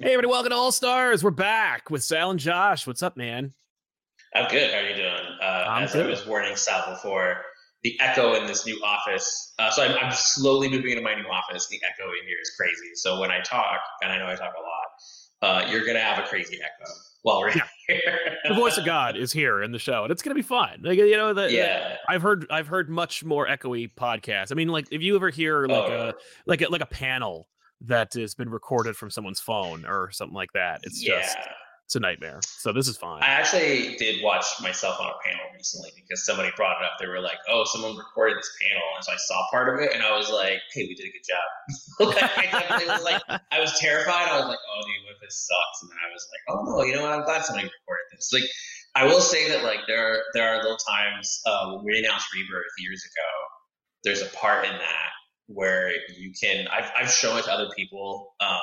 Hey, everybody, welcome to All Stars. We're back with Sal and Josh. What's up, man? I'm good. How are you doing? Uh, as good. I was warning Sal before, the echo in this new office. Uh, so I'm, I'm, slowly moving into my new office. The echo in here is crazy. So when I talk, and I know I talk a lot, uh, you're gonna have a crazy echo while we're yeah. here. the voice of God is here in the show, and it's gonna be fun. Like you know, the, yeah. The, I've heard I've heard much more echoey podcasts. I mean, like if you ever hear like oh. a like a, like a panel that has been recorded from someone's phone or something like that. It's yeah. just it's a nightmare. So this is fine. I actually did watch myself on a panel recently because somebody brought it up. They were like, "Oh, someone recorded this panel," and so I saw part of it, and I was like, "Hey, we did a good job." I was like, I was terrified. I was like, "Oh, dude, what if this sucks?" And then I was like, "Oh no, you know what? I'm glad somebody recorded this." Like, I will say that like there are, there are little times uh, when we announced Rebirth years ago. There's a part in that where you can I've, I've shown it to other people um,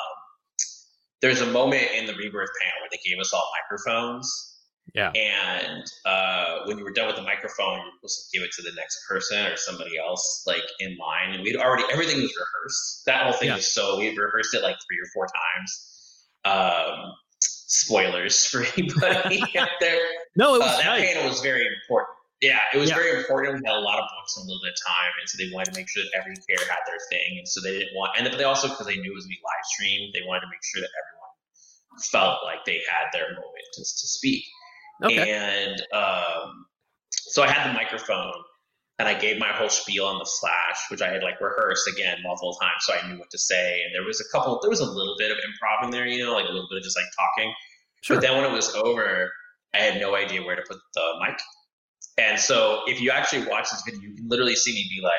there's a moment in the rebirth panel where they gave us all microphones. Yeah. And uh, when you were done with the microphone you were supposed to give it to the next person or somebody else like in line. And we'd already everything was rehearsed. That whole thing yeah. was so we rehearsed it like three or four times. Um, spoilers for anybody out there. No it was uh, that nice. panel was very important yeah, it was yeah. very important. We had a lot of books and a little bit of time, and so they wanted to make sure that every character had their thing, and so they didn't want. And but they also, because they knew it was going be live streamed, they wanted to make sure that everyone felt like they had their moment to, to speak. Okay. And um, so I had the microphone, and I gave my whole spiel on the Flash, which I had like rehearsed again multiple times, so I knew what to say. And there was a couple, there was a little bit of improv in there, you know, like a little bit of just like talking. Sure. But then when it was over, I had no idea where to put the mic. And so if you actually watch this video, you can literally see me be like,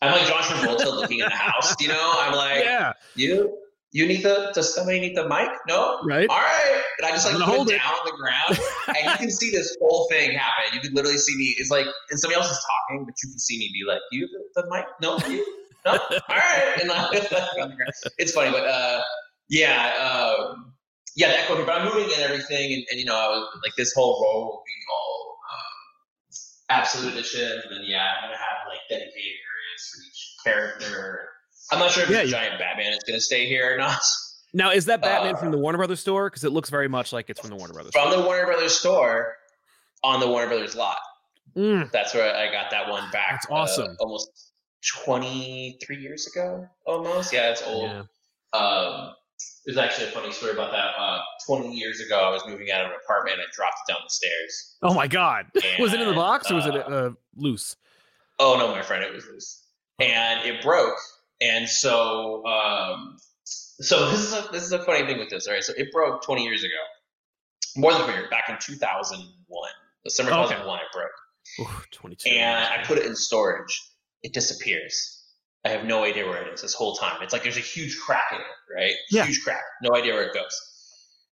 I'm like John Travolta looking in the house, you know? I'm like, yeah. you you need the does somebody need the mic? No? Right. All right. And I just like put it down on the ground and you can see this whole thing happen. You can literally see me, it's like and somebody else is talking, but you can see me be like, You the, the mic? No, you no? All right. And I, it's funny, but uh yeah, um yeah, the echo, but I'm moving and everything, and, and you know, I was like, this whole role will be all absolute edition, and then yeah, I'm gonna have like dedicated areas for each character. I'm not sure if yeah, the giant Batman is gonna stay here or not. Now, is that Batman uh, from the Warner Brothers store? Because it looks very much like it's from the Warner Brothers. From store. the Warner Brothers store, on the Warner Brothers lot. Mm. That's where I got that one back. That's awesome. Uh, almost 23 years ago, almost. Yeah, it's old. Yeah. Um, there's actually a funny story about that. Uh, 20 years ago, I was moving out of an apartment. And I dropped it down the stairs. Oh my god! And, was it in the box or was it uh, uh, loose? Oh no, my friend, it was loose, and it broke. And so, um, so this is a this is a funny thing with this. All right, so it broke 20 years ago, more than 20 years, back in 2001. The summer 2001, okay. it broke. Ooh, 22. And I put it in storage. It disappears. I have no idea where it is this whole time. It's like there's a huge crack in it, right? Yeah. Huge crack. No idea where it goes.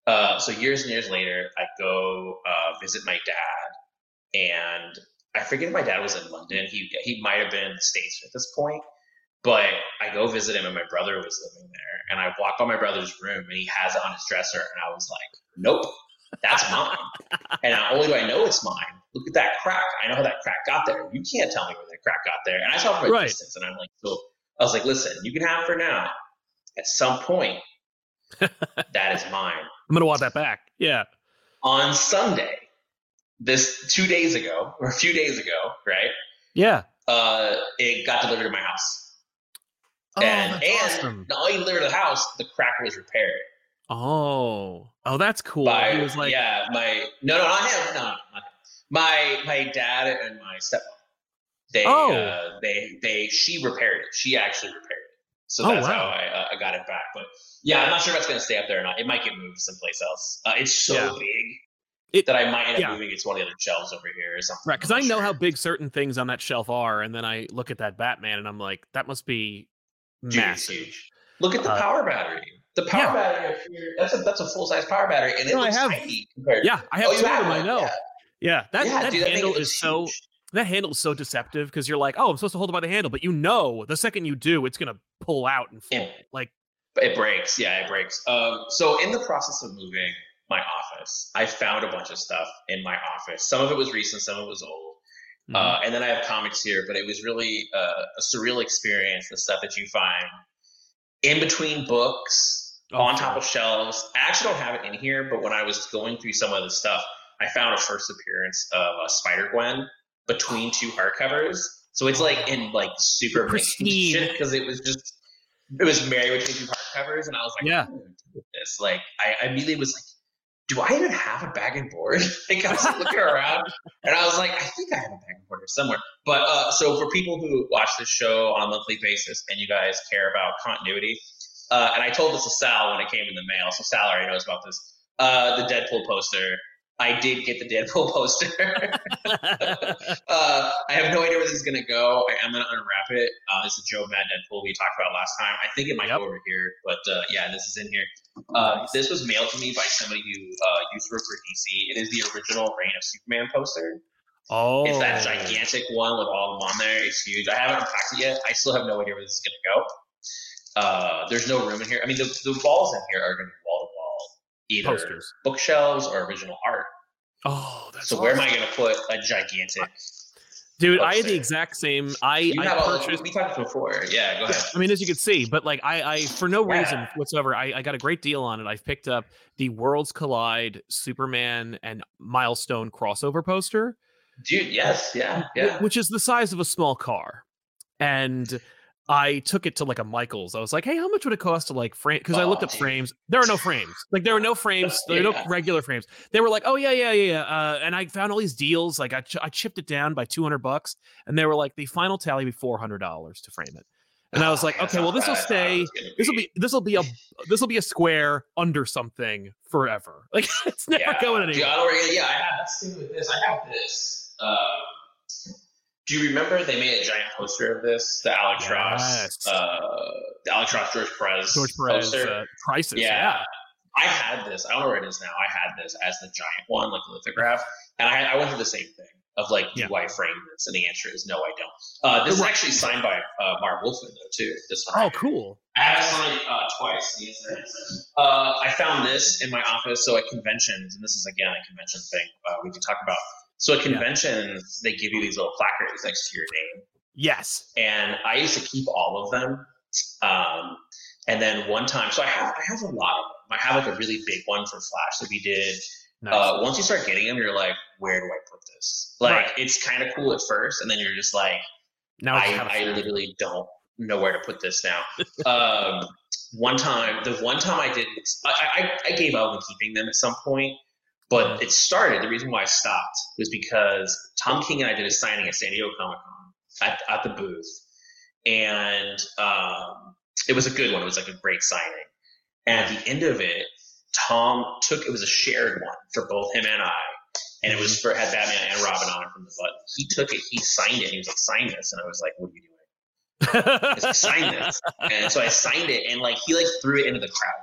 Uh, so years and years later, I go uh, visit my dad, and I forget if my dad was in London. He he might have been in the states at this point, but I go visit him, and my brother was living there. And I walk by my brother's room, and he has it on his dresser, and I was like, "Nope, that's mine." and not only do I know it's mine, look at that crack. I know how that crack got there. You can't tell me where that crack got there. And I saw from a right. distance, and I'm like, so I was like, listen, you can have for now. At some point, that is mine. I'm gonna want that back. Yeah. On Sunday, this two days ago or a few days ago, right? Yeah. Uh, it got delivered to my house. Oh, and, that's and awesome. not only delivered to the house, the crack was repaired. Oh, oh, that's cool. By, he was like, yeah, my no, no, not him. No, not him. My my dad and my stepmom. They, oh. Uh, they, they, she repaired it. She actually repaired it. So oh, that's wow. how I, uh, I got it back. But yeah, I'm not sure if it's going to stay up there or not. It might get moved someplace else. Uh, it's so yeah. big it, that I might end yeah. up moving it to one of the other shelves over here or something. Right, because I know sure. how big certain things on that shelf are, and then I look at that Batman and I'm like, that must be massive. Huge. Look at the uh, power battery. The power yeah. battery up here, that's a that's a full size power battery, and it no, looks I have, tiny compared. Yeah, I have oh, two of them. I know. Yeah, yeah that that dude, handle is huge. so that handle is so deceptive because you're like, oh, I'm supposed to hold it by the handle, but you know, the second you do, it's gonna pull out and fall. It, like it breaks. Yeah, it breaks. Um, so in the process of moving my office, I found a bunch of stuff in my office. Some of it was recent, some of it was old. Mm-hmm. Uh, and then I have comics here, but it was really uh, a surreal experience. The stuff that you find in between books oh, on top of shelves. I actually don't have it in here, but when I was going through some of the stuff, I found a first appearance of a Spider Gwen between two hardcovers. So it's like in like super pristine because it was just it was married between two hardcovers, and I was like, yeah, this like I, I immediately was like, do I even have a bag and board? like I was looking around, and I was like, I think I have a bag and board somewhere. But uh, so for people who watch this show on a monthly basis, and you guys care about continuity, uh, and I told this to Sal when it came in the mail, so Sal already knows about this. Uh, the Deadpool poster I did get the Deadpool poster. uh, I have no idea where this is going to go. I am going to unwrap it. Uh, this is Joe Mad Deadpool we talked about last time. I think it might yep. go over here, but uh, yeah, this is in here. Uh, nice. This was mailed to me by somebody who uh, used to work for DC. It is the original Reign of Superman poster. Oh, it's that gigantic one with all of them on there. It's huge. I haven't unpacked it yet. I still have no idea where this is going to go. Uh, there's no room in here. I mean, the, the walls in here are going to be wall to wall either Posters. bookshelves or original art. Oh, so awesome. where am I going to put a gigantic? Dude, I had the exact same. I you I purchased. we talked before. Yeah, go ahead. I mean, as you can see, but like I, I for no yeah. reason whatsoever, I, I got a great deal on it. I've picked up the Worlds Collide Superman and Milestone crossover poster. Dude, yes, yeah, yeah. Which is the size of a small car, and I took it to like a Michaels. I was like, "Hey, how much would it cost to like frame?" Because oh, I looked up frames. There are no frames. Like there are no frames. There are no regular frames. They were like, "Oh yeah, yeah, yeah." Uh, and I found all these deals. Like I, ch- I chipped it down by two hundred bucks, and they were like, the final tally be four hundred dollars to frame it. And I was like, okay, well, this will stay. This will be. This will be a. This will be a square under something forever. Like it's never yeah. going anywhere. Yeah, yeah, I have. Let's with this. I have this. Uh, do you remember they made a giant poster of this? The Alex Ross, uh, the Alex Ross George Perez, George Perez poster. Uh, crisis. Yeah. yeah. I had this. I don't know where it is now. I had this as the giant one, like a lithograph, and I, I went through the same thing of like, do yeah. I frame this? And the answer is no, I don't. Uh, this is actually signed by uh, Marv Wolfman though too. This one. Oh, cool. I have signed uh, twice. Uh, I found this in my office. So at conventions, and this is again a convention thing uh, we can talk about. So at conventions, yeah. they give you these little placards next to your name. Yes. And I used to keep all of them. Um, and then one time, so I have I have a lot of them. I have like a really big one for Flash that we did. Nice. Uh, once you start getting them, you're like, where do I put this? Like, right. it's kind of cool at first, and then you're just like, now I, I literally don't know where to put this now. um, one time, the one time I did, I, I, I gave up on keeping them at some point but it started, the reason why I stopped was because Tom King and I did a signing at San Diego Comic Con at, at the booth. And um, it was a good one. It was like a great signing. And at the end of it, Tom took, it was a shared one for both him and I. And it was mm-hmm. for, had Batman and Robin on it from the button. He took it, he signed it, he was like, sign this. And I was like, what are you doing? He's like, sign this. And so I signed it, and like he like threw it into the crowd.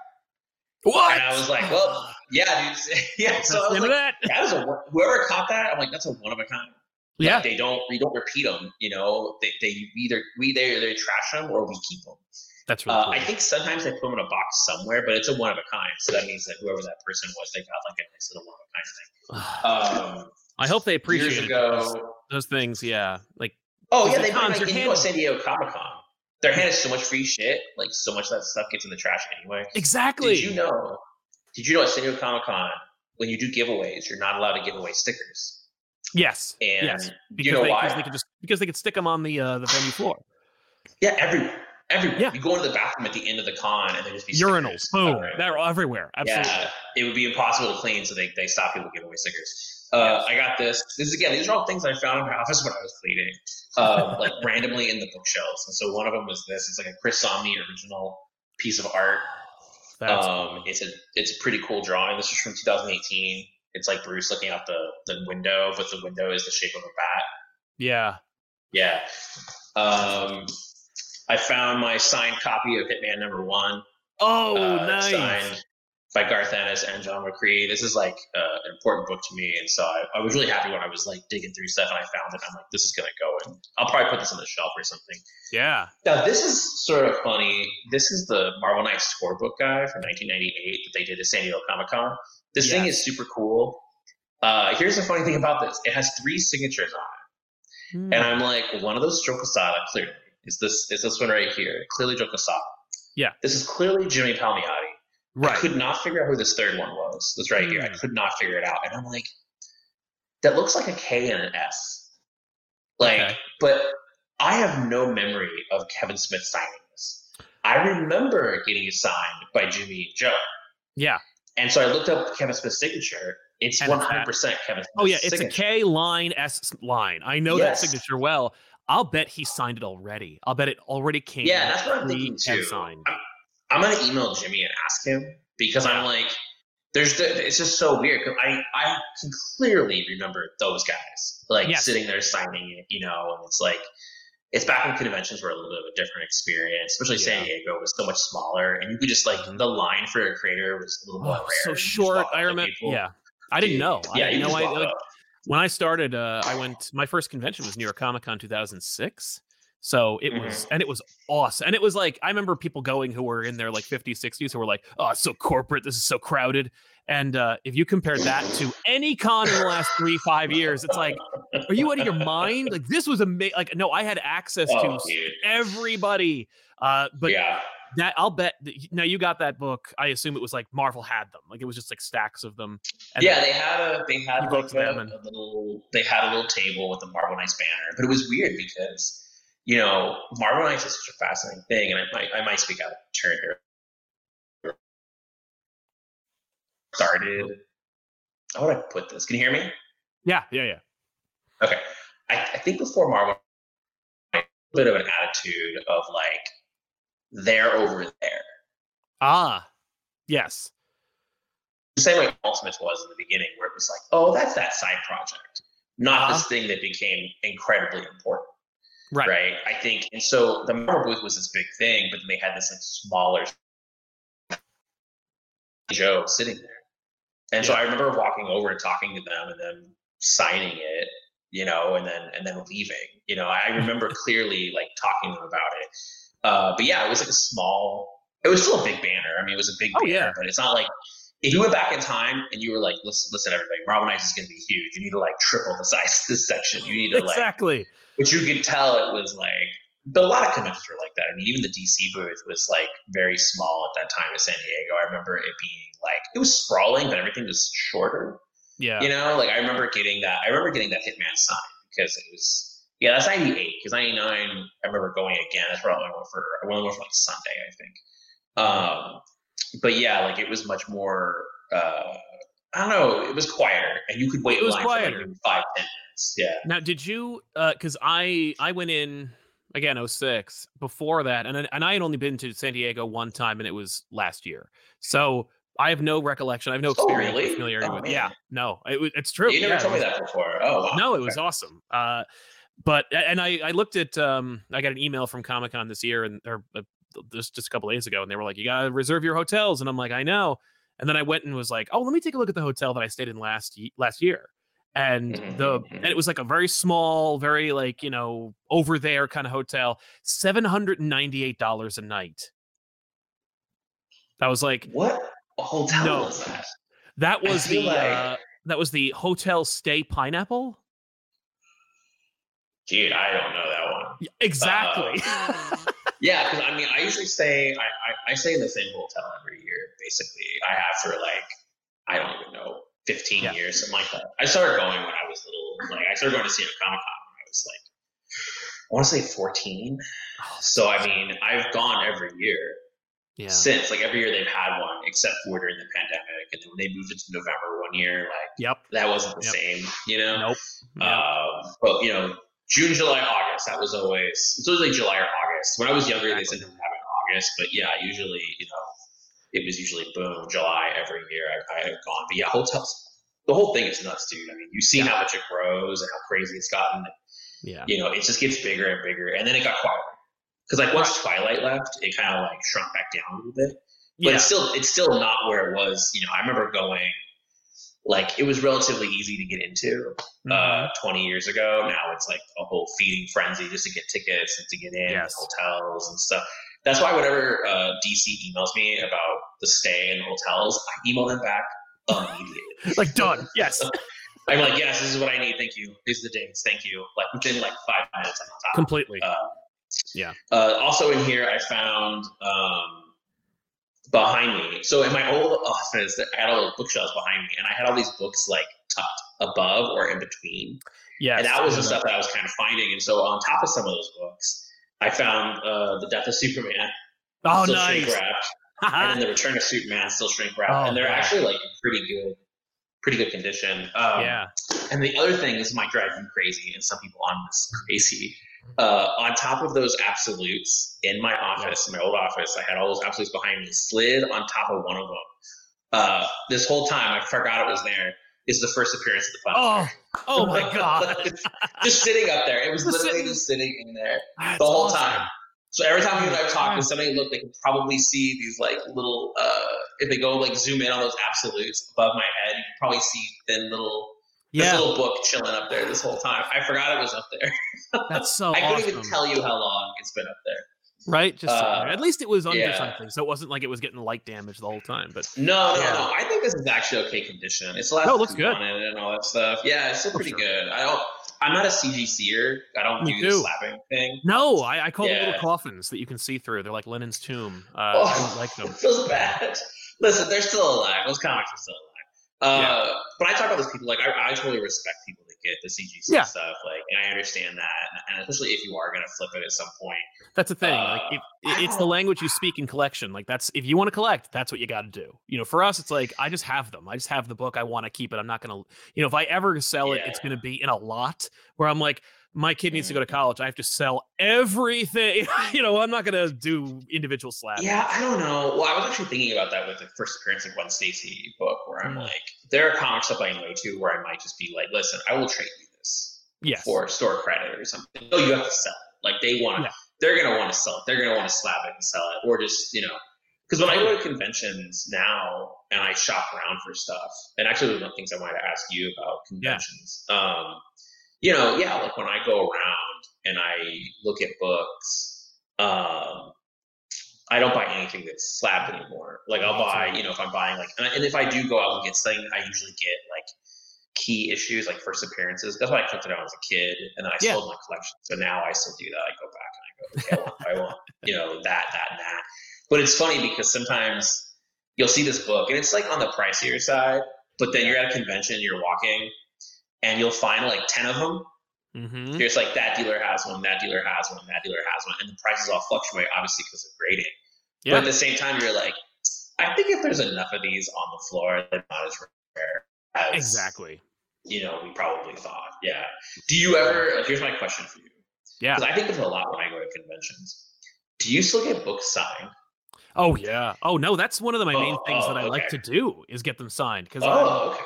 What? And I was like, well, yeah, dude. yeah. So I was like, that. that was a whoever caught that. I'm like, that's a one of a kind. Like, yeah. They don't. We don't repeat them. You know, they, they either we they they trash them or we keep them. That's really uh, cool. I think sometimes they put them in a box somewhere, but it's a one of a kind. So that means that whoever that person was, they got like a nice little one of a kind thing. Um, I hope they appreciate those, those, things. Yeah, like oh yeah, they might like, know, San Diego Comic Con. They're handing so much free shit. Like so much of that stuff gets in the trash anyway. Exactly. Did you know did you know at San Diego Comic Con, when you do giveaways, you're not allowed to give away stickers? Yes. And yes. Because you know they, why? Because they could just because they could stick them on the uh, the venue floor. Yeah, everywhere. Everywhere. Yeah. You go into the bathroom at the end of the con and there just be urinals. Boom. They're everywhere. Absolutely. Yeah. It would be impossible to clean, so they, they stop people giving away stickers. Uh, I got this. This is again. These are all things I found in my office when I was cleaning, uh, like randomly in the bookshelves. And so one of them was this. It's like a Chris Samnee original piece of art um, it's a it's a pretty cool drawing. This is from 2018. It's like Bruce looking out the, the window, but the window is the shape of a bat. Yeah. Yeah. Um, I found my signed copy of Hitman number one. Oh, uh, nice. Signed by Garth Ennis and John McCrea. This is like uh, an important book to me, and so I, I, was really happy when I was like digging through stuff and I found it. I'm like, this is gonna go, and I'll probably put this on the shelf or something. Yeah. Now this is sort of funny. This is the Marvel Knights tour book guy from 1998 that they did at San Diego Comic Con. This thing is super cool. Uh, here's the funny thing about this: it has three signatures on it, mm. and I'm like, one of those Joe Quesada clearly is this is this one right here, clearly Joe Quesada. Yeah. This is clearly Jimmy Palmiotti Right. I could not figure out who this third one was. That's right mm. here. I hmm. could not figure it out. And I'm like, that looks like a K and an S. Like, okay. but I have no memory of Kevin Smith signing this. I remember getting it signed by Jimmy and Joe. Yeah. And so I looked up Kevin Smith's signature. It's one hundred percent Kevin. Smith's oh yeah, it's signature. a K line S line. I know yes. that signature well. I'll bet he signed it already. I'll bet it already came. Yeah, that's what I'm thinking too. Signed. I'm, I'm gonna email Jimmy and ask him because I'm like, there's the, it's just so weird because I I can clearly remember those guys like yes. sitting there signing it, you know, and it's like it's back when conventions were a little bit of a different experience, especially yeah. San Diego was so much smaller, and you could just like the line for a creator was a little more oh, rare. So short. I remember. Yeah, I didn't know. Yeah, I, you know, I, like, when I started, uh, I went. My first convention was New York Comic Con 2006. So it mm-hmm. was, and it was awesome. And it was like, I remember people going who were in their like 50s, 60s who were like, oh, it's so corporate. This is so crowded. And uh, if you compare that to any con in the last three, five years, it's like, are you out of your mind? Like, this was amazing. Like, no, I had access oh, to dude. everybody. Uh, but yeah. that I'll bet that, now you got that book. I assume it was like Marvel had them. Like, it was just like stacks of them. yeah, they had a, they had like a, a little, they had a little table with the Marvel Knights banner. But it was weird because you know, Marvel Knights is such a fascinating thing, and I might I might speak out of turn here. Started. How would I put this? Can you hear me? Yeah, yeah, yeah. Okay, I, I think before Marvel, a bit of an attitude of like they're over there. Ah, yes. The same way Ultimates was in the beginning, where it was like, oh, that's that side project, not uh-huh. this thing that became incredibly important. Right. Right. I think, and so the Marvel booth was this big thing, but then they had this like smaller Joe sitting there. And yeah. so I remember walking over and talking to them and then signing it, you know, and then and then leaving. You know, I remember clearly like talking to them about it. Uh, but yeah, it was like a small. It was still a big banner. I mean, it was a big oh, banner, yeah. but it's not like if you went back in time and you were like, listen, listen, everybody, Marvel Knights is going to be huge. You need to like triple the size of this section. You need to like exactly which you could tell it was like but a lot of conventions were like that. I mean, even the DC booth was like very small at that time in San Diego. I remember it being like it was sprawling, but everything was shorter. Yeah, you know, like I remember getting that. I remember getting that Hitman sign because it was yeah, that's ninety eight. Because ninety nine, I remember going again. That's where I went for. I went for like Sunday, I think. Um, but yeah, like it was much more. Uh, I don't know. It was quieter, and you could wait. It was quieter. For like five, ten yeah. Now, did you? Because uh, I I went in again 06 before that, and and I had only been to San Diego one time, and it was last year. So I have no recollection. I have no oh, experience. Oh, really? Familiarity oh, with. Man. Yeah, no, it, it's true. You never yeah, told me that before. Oh, wow. no, it was awesome. Uh, but and I I looked at um I got an email from Comic Con this year and or uh, just just a couple days ago, and they were like, you gotta reserve your hotels, and I'm like, I know. And then I went and was like, oh, let me take a look at the hotel that I stayed in last last year and the and mm-hmm. it was like a very small very like you know over there kind of hotel $798 a night. That was like what A hotel no, was that? that was the like... uh, that was the hotel stay pineapple. Dude i don't know that one. Exactly. Uh, yeah because i mean i usually stay I, I i stay in the same hotel every year basically. I have for like i don't even know 15 yeah. years, something like that. I started going when I was little. Like I started going to San Comic Con when I was like, I want to say 14. So I mean, I've gone every year yeah. since. Like every year they've had one, except for during the pandemic. And then when they moved it to November one year, like yep, that wasn't the yep. same. You know, nope. Um, but you know, June, July, August. That was always it's always like July or August. When I was younger, exactly. they said they have it in August, but yeah, usually you know it was usually boom July every year. I, I have gone, but yeah, hotels. The whole thing is nuts, dude. I mean, you've seen yeah. how much it grows and how crazy it's gotten. Yeah, you know, it just gets bigger and bigger, and then it got quieter because like once right. Twilight left, it kind of like shrunk back down a little bit. But yeah. it's still it's still not where it was. You know, I remember going like it was relatively easy to get into uh, mm-hmm. uh, 20 years ago. Now it's like a whole feeding frenzy just to get tickets and to get in yes. hotels and stuff. That's why whenever uh, DC emails me about the stay in hotels, I email them back immediately. like done. Yes. I'm like, yes, this is what I need. Thank you. These are the dates. Thank you. Like within like five minutes, I'm on top. Completely. Uh, yeah. Uh, also in here, I found um, behind me. So in my old office, I had all those bookshelves behind me, and I had all these books like tucked above or in between. Yeah, and that was the stuff that I was kind of finding. And so on top of some of those books, I found uh, the Death of Superman. Oh, nice. Wrapped, and then the Return of Superman still shrink wrapped, oh, and they're actually like pretty good, pretty good condition. Um, yeah. And the other thing is might drive you crazy, and some people on this crazy. Uh, on top of those absolutes in my office, in my old office, I had all those absolutes behind me, slid on top of one of them. Uh, this whole time, I forgot it was there. Is the first appearance of the Punisher. Oh, oh my god! just sitting up there. It was just literally sitting, just sitting in there the whole awesome. time. So every time you and I talk, when somebody look, they can probably see these like little. Uh, if they go like zoom in on those absolutes above my head, you can probably see thin little. Yeah. This little book chilling up there this whole time. I forgot it was up there. That's so. I couldn't awesome. even tell you how long it's been up there. Right, just uh, at least it was under yeah. something, so it wasn't like it was getting light damage the whole time. But no, no, yeah. no. I think this is actually okay condition. It's a lot. No, it looks good and all that stuff. Yeah, it's still pretty good. I don't. I'm not a CGCer. I don't do, do, the slapping thing. No, I, I call yeah. them little coffins that you can see through. They're like Lenin's tomb. Uh, oh, I don't like them. It feels bad. Listen, they're still alive. Those comics are still alive. Uh, yeah. But I talk about those people like I, I totally respect people get the CGC yeah. stuff. Like, and I understand that, and especially if you are going to flip it at some point. That's the thing. Uh, like, it, it's the language you speak in collection. Like, that's if you want to collect, that's what you got to do. You know, for us, it's like I just have them. I just have the book. I want to keep it. I'm not going to. You know, if I ever sell it, yeah. it's going to be in a lot where I'm like my kid needs to go to college. I have to sell everything. you know, I'm not gonna do individual slabs. Yeah, I don't know. Well, I was actually thinking about that with the first appearance of Gwen Stacy book, where I'm mm. like, there are comics up I know too, where I might just be like, listen, I will trade you this yes. for store credit or something. No, you have to sell it. Like they want to, yeah. they're gonna want to sell it. They're gonna want to slab it and sell it, or just you know. Because when I go to conventions now and I shop around for stuff, and actually one of the things I wanted to ask you about conventions, yeah. um, you know, yeah, like when I go around and I look at books, um, I don't buy anything that's slapped anymore. Like I'll buy, you know, if I'm buying like, and if I do go out and get something, I usually get like key issues, like first appearances. That's why I collected it as a kid, and then I yeah. sold my collection. So now I still do that. I go back and I go, okay, I want, I want, you know, that, that, and that. But it's funny because sometimes you'll see this book, and it's like on the pricier side. But then you're at a convention, you're walking, and you'll find like 10 of them. Mm-hmm. There's like that dealer has one, that dealer has one, that dealer has one, and the prices all fluctuate obviously because of grading. Yeah. But at the same time, you're like, I think if there's enough of these on the floor, they're not as rare as exactly. You know, we probably thought. Yeah. Do you ever? Here's my question for you. Yeah. Because I think there's a lot when I go to conventions. Do you still get books signed? Oh yeah. Oh no, that's one of the, my main oh, things oh, that I okay. like to do is get them signed because oh, okay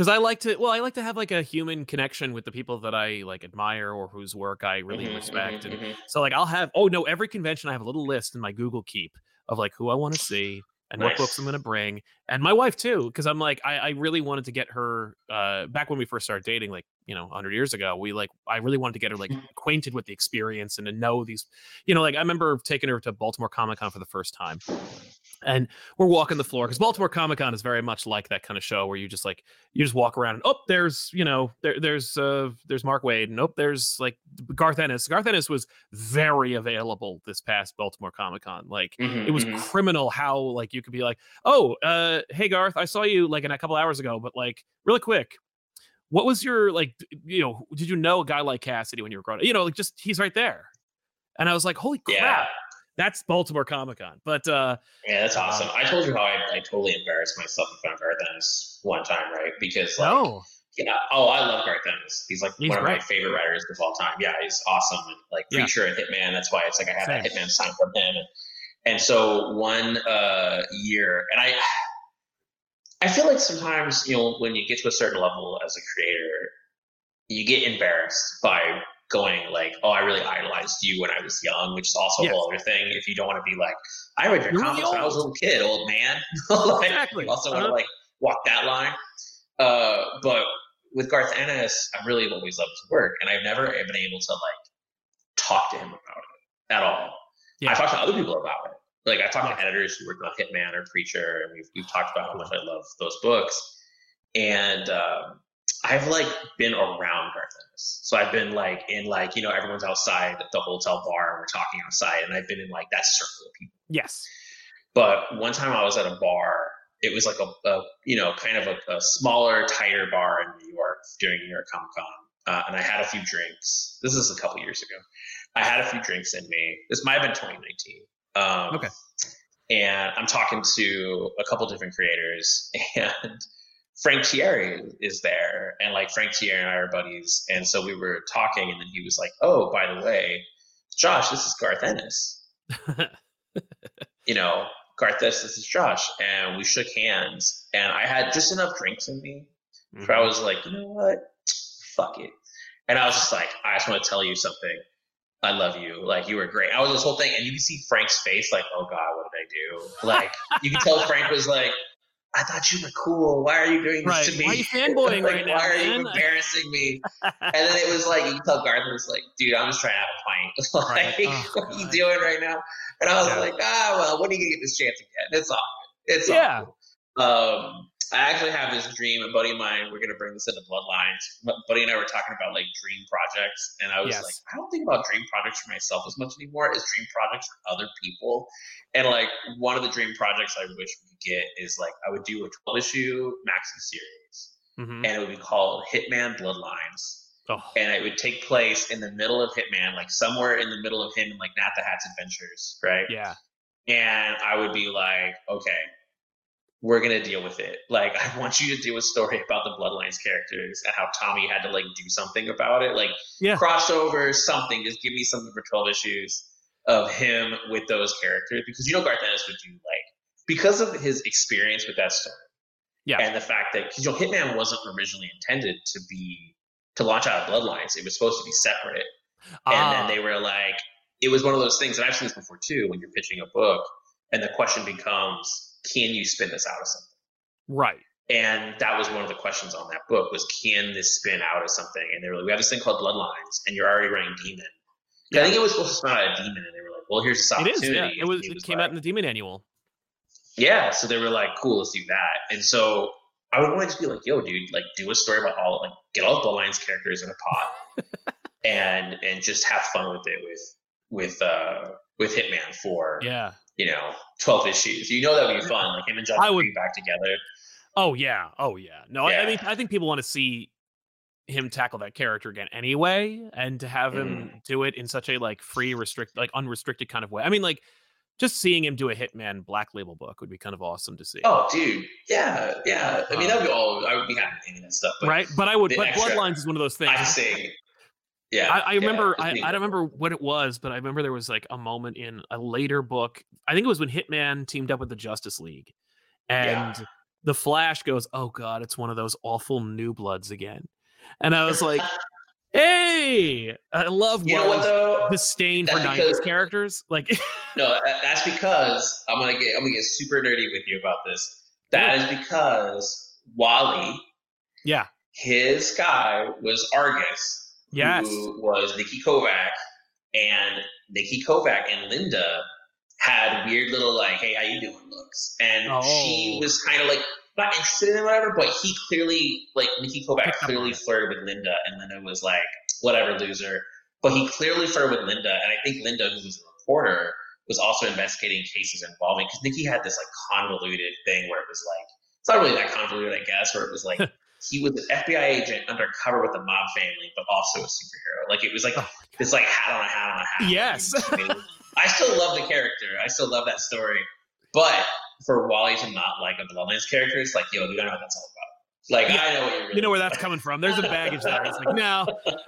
because I like to well I like to have like a human connection with the people that I like admire or whose work I really mm-hmm, respect mm-hmm, and mm-hmm. so like I'll have oh no every convention I have a little list in my Google Keep of like who I want to see and nice. what books I'm going to bring, and my wife too, because I'm like, I, I, really wanted to get her uh, back when we first started dating, like you know, 100 years ago. We like, I really wanted to get her like mm. acquainted with the experience and to know these, you know, like I remember taking her to Baltimore Comic Con for the first time, and we're walking the floor because Baltimore Comic Con is very much like that kind of show where you just like you just walk around and oh, there's you know, there, there's uh, there's Mark Waid and oh, there's like Garth Ennis. Garth Ennis was very available this past Baltimore Comic Con. Like mm-hmm, it was mm-hmm. criminal how like you could be like, oh, uh, hey Garth, I saw you like in a couple hours ago, but like really quick, what was your like? You know, did you know a guy like Cassidy when you were growing up? You know, like just he's right there, and I was like, holy crap. Yeah. That's Baltimore Comic Con, but uh, yeah, that's awesome. Uh, I told you how I, I totally embarrassed myself in front of Garth Ennis one time, right? Because like, oh, yeah, oh, I love Garth Ennis. He's like he's one of my favorite writers of all time. Yeah, he's awesome. And like Preacher yeah. and Hitman. That's why it's like I have Same. that Hitman sign from him. And, and so one uh, year, and I, I feel like sometimes you know when you get to a certain level as a creator, you get embarrassed by going like, "Oh, I really idolized you when I was young," which is also yes. a whole other thing. If you don't want to be like, "I read your You're comics when I was a little kid, old man," like, exactly. You also uh-huh. want to like walk that line. Uh, but with Garth Ennis, I really always loved his work, and I've never been able to like talk to him about it at all. Yeah. I talked to other people about it. Like I talked yeah. to editors who worked on Hitman or Preacher, and we've we've talked about how much I love those books. And um, I've like been around Garth so I've been like in like you know everyone's outside the hotel bar and we're talking outside, and I've been in like that circle of people. Yes. But one time I was at a bar. It was like a, a you know kind of a, a, smaller, tighter bar in New York during New York Comic Con, uh, and I had a few drinks. This is a couple years ago. I had a few drinks in me. This might have been 2019. Um, okay. And I'm talking to a couple different creators, and Frank Tieri is there, and like Frank Tieri and I are buddies, and so we were talking, and then he was like, "Oh, by the way, Josh, this is Garth Ennis." you know, Garth, this, this is Josh, and we shook hands, and I had just enough drinks in me, mm-hmm. where I was like, you know what, fuck it, and I was just like, I just want to tell you something. I love you. Like you were great. I was this whole thing, and you can see Frank's face, like, oh god, what did I do? Like you can tell Frank was like, I thought you were cool. Why are you doing this right. to me? Why are you fanboying like, right now? Why are man? you embarrassing me? and then it was like you can tell Garth was like, dude, I'm just trying to have a pint. like, right. oh, what are you doing right now? And I was yeah. like, ah, well, when are you gonna get this chance again? It's all good. It's yeah. all Um, I actually have this dream. A buddy of mine, we're gonna bring this into Bloodlines. Buddy and I were talking about like dream projects, and I was yes. like, I don't think about dream projects for myself as much anymore as dream projects for other people. And like one of the dream projects I wish we could get is like I would do a 12 issue maxi series, mm-hmm. and it would be called Hitman Bloodlines. Oh. And it would take place in the middle of Hitman, like somewhere in the middle of him and like Nat the Hat's adventures, right? Yeah. And I would be like, okay, we're gonna deal with it. Like, I want you to do a story about the Bloodlines characters and how Tommy had to like do something about it. Like, yeah. crossover, something. Just give me something for twelve issues of him with those characters because you know Garth Ennis would do like because of his experience with that story. Yeah. And the fact that because you know Hitman wasn't originally intended to be to launch out of Bloodlines. It was supposed to be separate. Ah. And then ah. they were like, it was one of those things, and I've seen this before too, when you're pitching a book, and the question becomes, can you spin this out of something? Right. And that was one of the questions on that book was, can this spin out of something? And they were like, we have this thing called Bloodlines, and you're already running Demon. Yeah. I think it was supposed to spin out of Demon, and they were like, well, here's this opportunity. It is, yeah. It was. It, came like, out in the Demon Annual. Yeah, so they were like, cool, let's do that. And so I would want to just be like, yo, dude, like do a story about all like get all the Bloodlines characters in a pot and and just have fun with it with with uh with Hitman for yeah you know twelve issues. You know that would be fun. Like him and John I would, back together. Oh yeah, oh yeah. No, yeah. I, I, mean I think people want to see him tackle that character again anyway, and to have him mm. do it in such a like free, restrict, like unrestricted kind of way. I mean, like just seeing him do a Hitman Black Label book would be kind of awesome to see. Oh, dude, yeah, yeah. I mean, that would be all. I would be happy with any of that stuff. But right, but I would. But Bloodlines is one of those things. I. Yeah, I, I remember. Yeah, I, I, don't remember what it was, but I remember there was like a moment in a later book. I think it was when Hitman teamed up with the Justice League, and yeah. the Flash goes, "Oh God, it's one of those awful New Bloods again," and I was like. Hey, I love you know what though disdain for '90s characters. Like, no, that's because I'm gonna get I'm gonna get super nerdy with you about this. That yeah. is because Wally, yeah, his guy was Argus, yes, who was Nikki Kovak, and Nikki Kovak and Linda had weird little like, "Hey, how you doing?" looks, and oh. she was kind of like not interested in whatever. But he clearly, like Nikki Kovak, clearly flirted with Linda, and Linda was like, "Whatever, loser." But he clearly flirted with Linda, and I think Linda, who was a reporter, was also investigating cases involving because Nikki had this like convoluted thing where it was like it's not really that convoluted, I guess, where it was like he was an FBI agent undercover with the mob family, but also a superhero. Like it was like oh this like hat on a hat on a hat. Yes. I still love the character. I still love that story. But for Wally to not like a Bloodlines character, it's like, yo, you don't know what that's all about. Like, yeah. I know what you're really You know where that's coming from. There's a baggage there. It's like, no,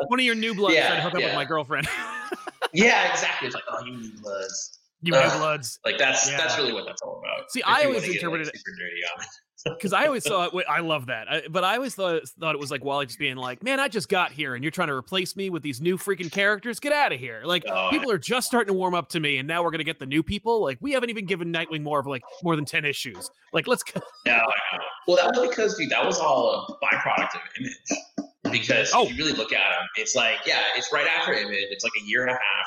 one of your new bloods yeah, trying to hook yeah. up with my girlfriend. yeah, exactly. It's like, oh, you new bloods. You new bloods. Like that's yeah. that's really what that's all about. See, I always interpreted it because I always thought I love that, I, but I always thought thought it was like Wally just being like, "Man, I just got here, and you're trying to replace me with these new freaking characters. Get out of here!" Like oh, people are just starting to warm up to me, and now we're gonna get the new people. Like we haven't even given Nightwing more of like more than ten issues. Like let's go. No, well, that was because dude, that was all a byproduct of Image. Because oh. if you really look at them, it's like yeah, it's right after Image. It's like a year and a half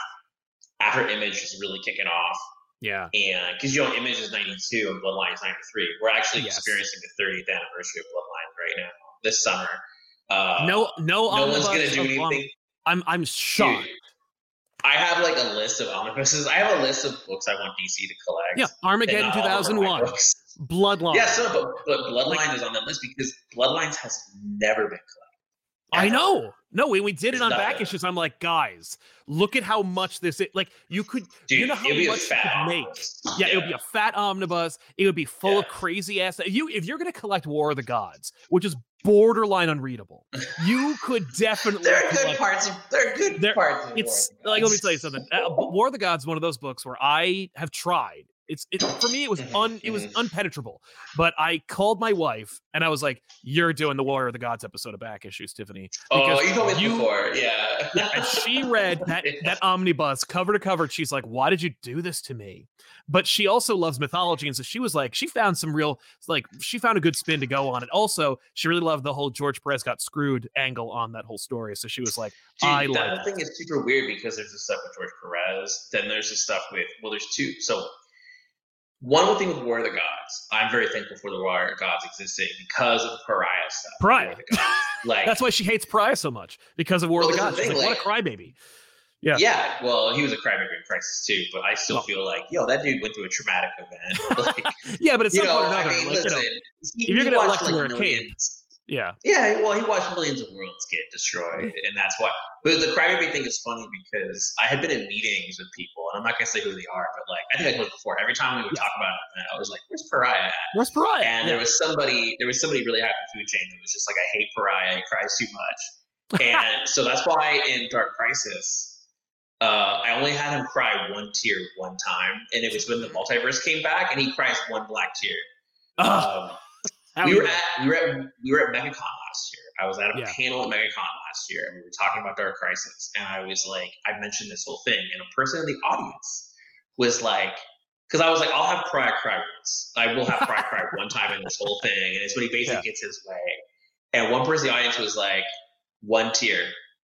after Image is really kicking off yeah. And because you know, Image is 92 and Bloodline is 93. We're actually yes. experiencing the 30th anniversary of Bloodline right now this summer. Uh, no, no, no one's gonna do anything. I'm I'm shocked. Dude, I have like a list of omnibuses. I have a list of books I want DC to collect. Yeah, Armageddon 2001, Bloodline. Yeah, so but, but Bloodline like, is on that list because Bloodlines has never been collected. I know. No, when we did it on back issues, I'm like, guys, look at how much this is. Like, you could, Dude, you know how much you could make. Yeah, yeah, it would be a fat omnibus. It would be full yeah. of crazy ass. If you, if you're gonna collect War of the Gods, which is borderline unreadable, you could definitely. there are good parts. Of, there are good parts. it's like, let me tell you something. Uh, War of the Gods, one of those books where I have tried it's it for me it was un it was unpenetrable. But I called my wife and I was like, "You're doing the Warrior of the Gods episode of Back Issues, Tiffany." Oh, you told me you, before, yeah. and she read that that omnibus cover to cover. She's like, "Why did you do this to me?" But she also loves mythology, and so she was like, she found some real like she found a good spin to go on it. Also, she really loved the whole George Perez got screwed angle on that whole story. So she was like, Dude, "I that like thing is super weird because there's this stuff with George Perez, then there's this stuff with well, there's two. So one thing with War of the Gods, I'm very thankful for the War of the Gods existing because of the Pariah stuff. Pariah. Like that's why she hates Pariah so much because of War well, of the Gods. The thing, like, like, what a crybaby. Yeah. Yeah. Well, he was a crybaby in Crisis too, but I still feel like, yo, that dude went through a traumatic event. Like, yeah, but it's some point or another. I mean, like, listen, you know, if you're gonna elect like, a cape, yeah. Yeah, well, he watched millions of worlds get destroyed, and that's why. But the crybaby thing is funny because I had been in meetings with people, and I'm not gonna say who they are, but like I think I told before. Every time we would yeah. talk about it, I was like, "Where's Pariah at?" Where's Pariah? And yeah. there was somebody, there was somebody really high up the food chain that was just like, "I hate Pariah. He cries too much." and so that's why in Dark Crisis, uh, I only had him cry one tear one time, and it was when the multiverse came back, and he cries one black tear. Um, we were at we were at we were at MegaCon last year. I was at a yeah. panel at MegaCon last year, and we were talking about Dark Crisis, and I was like, I mentioned this whole thing, and a person in the audience was like, because I was like, I'll have cry cry once. I will have cry cry one time in this whole thing, and it's when he basically yeah. gets his way. And one person in the audience was like, one tear,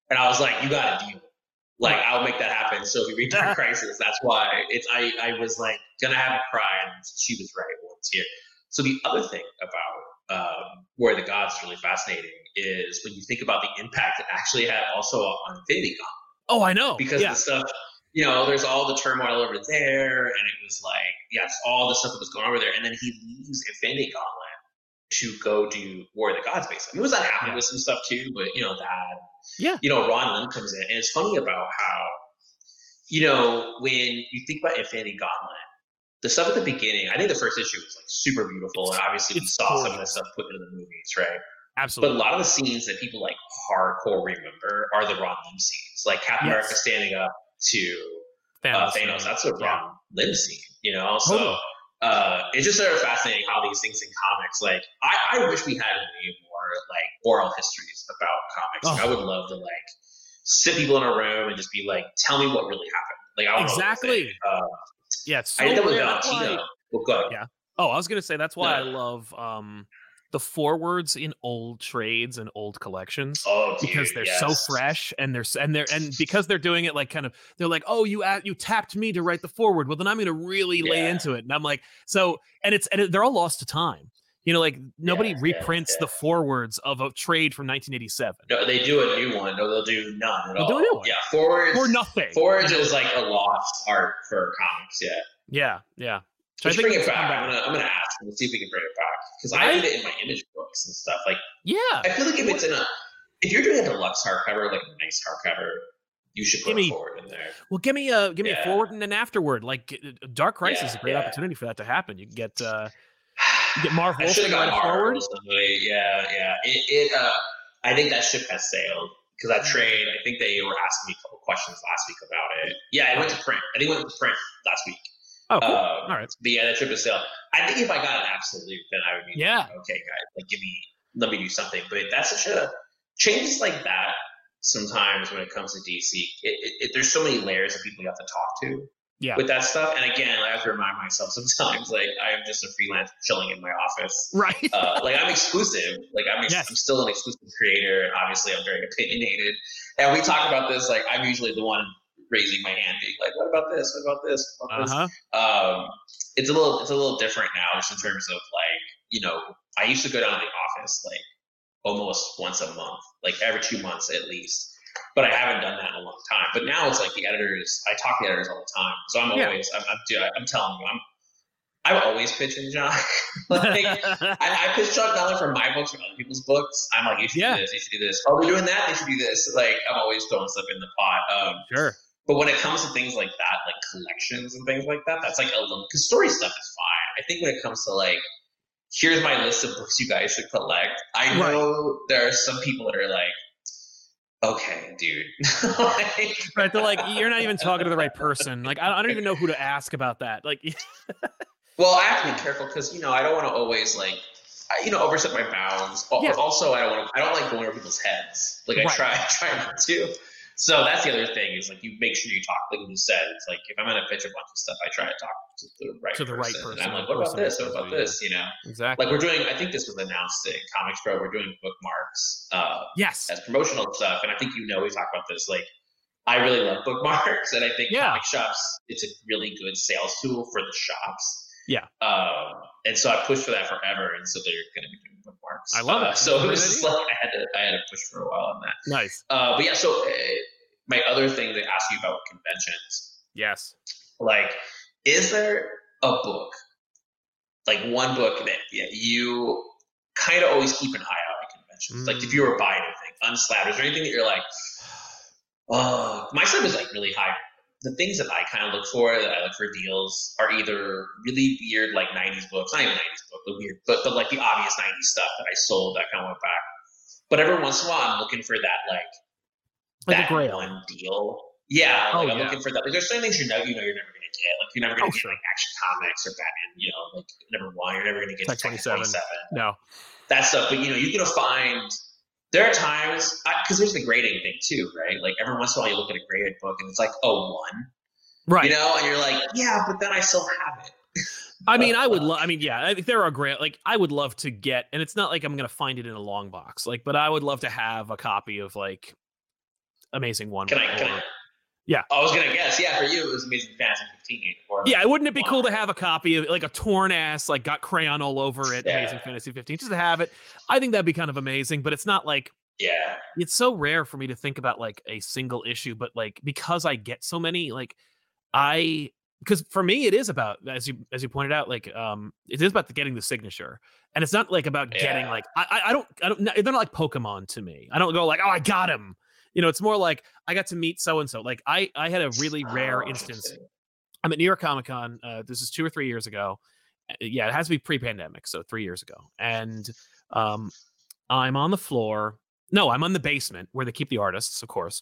and I was like, you got to deal. Like I'll make that happen. So if you read Dark Crisis, that's why it's. I I was like gonna have a cry, and she was right, one tear. So the other thing about um, War of the Gods is really fascinating is when you think about the impact it actually had also on Infinity Gauntlet. Oh, I know. Because yeah. the stuff, you know, there's all the turmoil over there, and it was like, yeah, all the stuff that was going over there, and then he leaves Infinity Gauntlet to go do War of the Gods, basically. I mean, was that happening yeah. with some stuff too, but you know that. Yeah. You know, Ron Lim comes in, and it's funny about how, you know, when you think about Infinity Gauntlet the stuff at the beginning, I think the first issue was like super beautiful, and obviously we saw some of the stuff put into the movies, right? Absolutely. But a lot of the scenes that people like hardcore remember are the Ron Lim scenes, like Captain yes. America standing up to Thanos. Uh, Thanos. That's a yeah. Ron Lim scene, you know. So uh, it's just sort of fascinating how these things in comics, like I, I wish we had way more like oral histories about comics. Oh. Like, I would love to like sit people in a room and just be like, tell me what really happened. Like I exactly. Uh, yeah, it's so I did that with Valentina. Well, go Yeah. Oh, I was gonna say that's why I love um the forewords in old trades and old collections oh, because they're yes. so fresh and they're and they're and because they're doing it like kind of they're like oh you at, you tapped me to write the forward well then I'm gonna really yeah. lay into it and I'm like so and it's and it, they're all lost to time you know, like nobody yeah, reprints yeah, yeah. the forewords of a trade from 1987. No, they do a new one. No, they'll do none at they'll all. Do a new one. Yeah, forwards or nothing. Forwards is like a lost art for comics. Yeah. Yeah, yeah. So Let's bring it back. back. I'm, gonna, I'm gonna ask. See if we can bring it back because I did it in my image books and stuff. Like, yeah, I feel like if it's in a, if you're doing a deluxe hardcover, like a nice hardcover, you should put give me, forward in there. Well, give me a give me a forward and an afterward. Like Dark Crisis is a great opportunity for that to happen. You can get. uh Get Marv Wolfman right forward. Yeah, yeah. It, it uh, I think that ship has sailed because that trade. I think they were asking me a couple questions last week about it. Yeah, it went to print. I think it went to print last week. Oh, cool. um, all right. But yeah, that trip has sailed. I think if I got an absolute, then I would be yeah. Like, okay, guys, like give me, let me do something. But that's such a changes like that. Sometimes when it comes to DC, it, it, there's so many layers of people you have to talk to yeah. with that stuff. And again, I have to remind myself sometimes, like I am just a freelance chilling in my office. Right. Uh, like I'm exclusive. Like I'm, ex- yes. I'm still an exclusive creator, and obviously I'm very opinionated. And we talk about this. Like I'm usually the one raising my hand, being like, "What about this? What about this? What about uh-huh. this?" Um, it's a little, it's a little different now, just in terms of like, you know, I used to go down to the office like almost once a month, like every two months at least but I haven't done that in a long time. But now it's like the editors, I talk to editors all the time. So I'm always, yeah. I'm, I'm, I'm telling you, I'm, I'm always pitching John. like, I, I pitch John Dollar for my books or other people's books. I'm like, you should yeah. do this, you should do this. Oh, they're doing that, they should do this. Like, I'm always throwing stuff in the pot. Um, sure. But when it comes to things like that, like collections and things like that, that's like a little, because story stuff is fine. I think when it comes to like, here's my list of books you guys should collect, I know right. there are some people that are like, okay, dude. like, right. They're like, you're not even talking to the right person. Like, I don't even know who to ask about that. Like, well, I have to be careful because, you know, I don't want to always like, you know, overstep my bounds. Yeah. Also, I don't want to, I don't like going over people's heads. Like, I right. try, I try not to. So that's the other thing is like you make sure you talk. Like you said, it's like if I'm gonna pitch a bunch of stuff, I try to talk to the right to the person. right person. And I'm like, what about this? What about this? You know, exactly. Like we're doing. I think this was announced in Comics Pro. We're doing bookmarks. Uh, yes. As promotional stuff, and I think you know we talk about this. Like, I really love bookmarks, and I think yeah. comic shops. It's a really good sales tool for the shops. Yeah. Um, and so I pushed for that forever, and so they're going to be doing bookmarks. I love uh, it. So it was just like I had to I had to push for a while on that. Nice. Uh, but yeah, so. Uh, my other thing to ask you about conventions. Yes. Like, is there a book, like one book that yeah, you kind of always keep an eye out at conventions? Mm. Like, if you were buying anything, unslabbed, is there anything that you're like, oh, my stuff is like really high. The things that I kind of look for, that I look for deals, are either really weird, like 90s books, not even 90s book, but weird, but, but like the obvious 90s stuff that I sold that kind of went back. But every once in a while, I'm looking for that, like, like that a grail. one deal. Yeah, oh, like I'm yeah. looking for that. Like, there's certain things you know you know you're never gonna get. Like you're never gonna oh, get sure. like Action Comics or Batman. You know, like number one, you're never gonna get like 27. 27. No, that stuff. But you know, you're gonna find. There are times because there's the grading thing too, right? Like every once in a while, you look at a graded book and it's like, oh, one, right? You know, and you're like, yeah, but then I still have it. I mean, I would love. I mean, yeah, if there are great, like I would love to get, and it's not like I'm gonna find it in a long box, like, but I would love to have a copy of like Amazing One. Can I, can I, yeah. I was gonna guess. Yeah, for you it was Amazing Fantasy 15. Or yeah, wouldn't it be cool to have a copy of like a torn ass, like got crayon all over it, yeah. Amazing Fantasy 15, just to have it? I think that'd be kind of amazing, but it's not like yeah. It's so rare for me to think about like a single issue, but like because I get so many, like I because for me it is about as you as you pointed out like um it is about the, getting the signature and it's not like about yeah. getting like I I don't I don't they're not like Pokemon to me I don't go like oh I got him you know, it's more like I got to meet so and so. Like I I had a really rare oh, instance. I'm at New York Comic Con. Uh, this is two or three years ago. Uh, yeah, it has to be pre-pandemic, so three years ago. And um, I'm on the floor. No, I'm on the basement where they keep the artists, of course,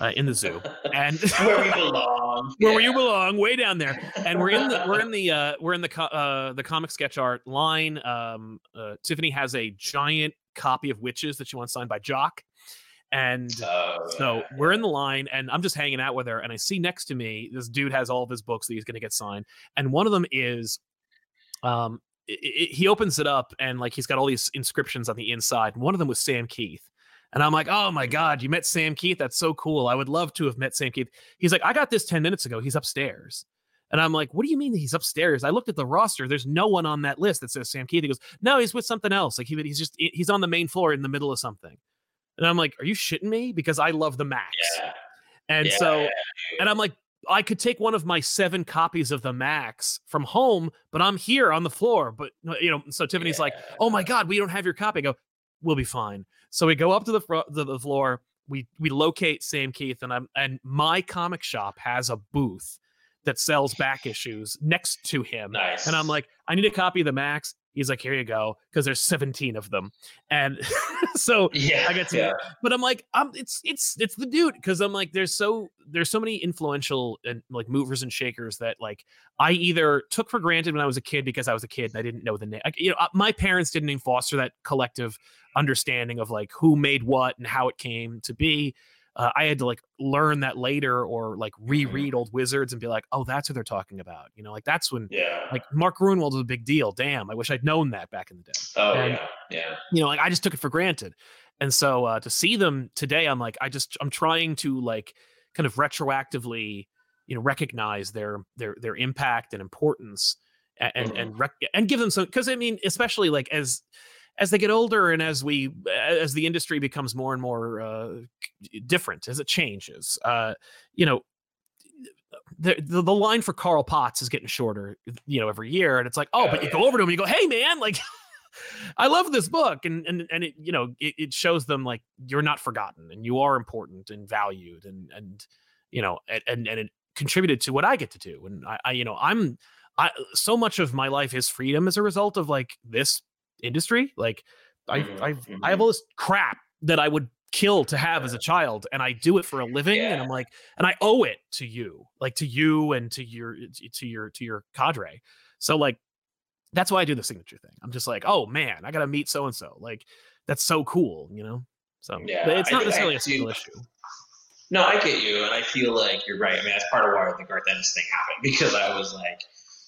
uh, in the zoo, and where we belong, where yeah. you belong, way down there. And we're in the we're in the uh, we're in the uh, the comic sketch art line. Um, uh, Tiffany has a giant copy of Wytches that she wants signed by Jock. And oh, so we're in the line, and I'm just hanging out with her. And I see next to me this dude has all of his books that he's going to get signed, and one of them is, um, it, it, he opens it up and like he's got all these inscriptions on the inside. And one of them was Sam Kieth. And I'm like, oh my God, you met Sam Kieth. That's so cool. I would love to have met Sam Kieth. He's like, I got this 10 minutes ago. He's upstairs. And I'm like, what do you mean he's upstairs? I looked at the roster. There's no one on that list that says Sam Kieth. He goes, no, he's with something else. Like he, he's just, he's on the main floor in the middle of something. And I'm like, are you shitting me? Because I love the Maxx. Yeah. And yeah, so, yeah, and I'm like, I could take one of my seven copies of the Maxx from home, but I'm here on the floor. But uh, you know, so Tiffany's like, "Oh my god, we don't have your copy." I go, "We'll be fine." So we go up to the front, to the floor. We we locate Sam Kieth and I'm and my comic shop has a booth that sells back issues next to him. Nice. And I'm like, I need a copy of the Maxx. He's like, here you go, because there's 17 of them, and so yeah, I get to. Yeah. But I'm like, I'm it's it's it's the dude because I'm like, there's so there's so many influential and like movers and shakers that like I either took for granted when I was a kid because I was a kid and I didn't know the name. Like, you know, uh, my parents didn't even foster that collective understanding of like who made what and how it came to be uh, I had to like learn that later or like mm-hmm. reread old wizards and be like, oh, that's what they're talking about. You know, like that's when yeah. like Mark Gruenwald was a big deal. Damn, I wish I'd known that back in the day. Oh and, yeah, yeah. You know, like I just took it for granted. And so uh, to see them today, I'm like, I just I'm trying to like kind of retroactively, you know, recognize their their their impact and importance and mm-hmm. and rec- and give them some because I mean, especially like as as they get older and as we as the industry becomes more and more uh, different as it changes uh, you know the, the, the line for Carl Potts is getting shorter, you know, every year, and it's like, oh, oh but you go over to him, and you go, hey man, like, I love this book, and and and it, you know, it, it shows them like you're not forgotten, and you are important and valued, and and you know, and and it contributed to what I get to do, and I, I you know, I'm, I so much of my life is freedom as a result of like this industry, like. I, mm-hmm. I've, I have mm-hmm. all this crap that I would kill to have as a child and i do it for a living yeah. and i'm like and i owe it to you like to you and to your to your to your cadre so like that's why i do the signature thing i'm just like oh man i gotta meet so and so like that's so cool you know so yeah it's not necessarily I, a single issue no i get you and i feel like you're right i mean that's part of why the garth ennis thing happened because i was like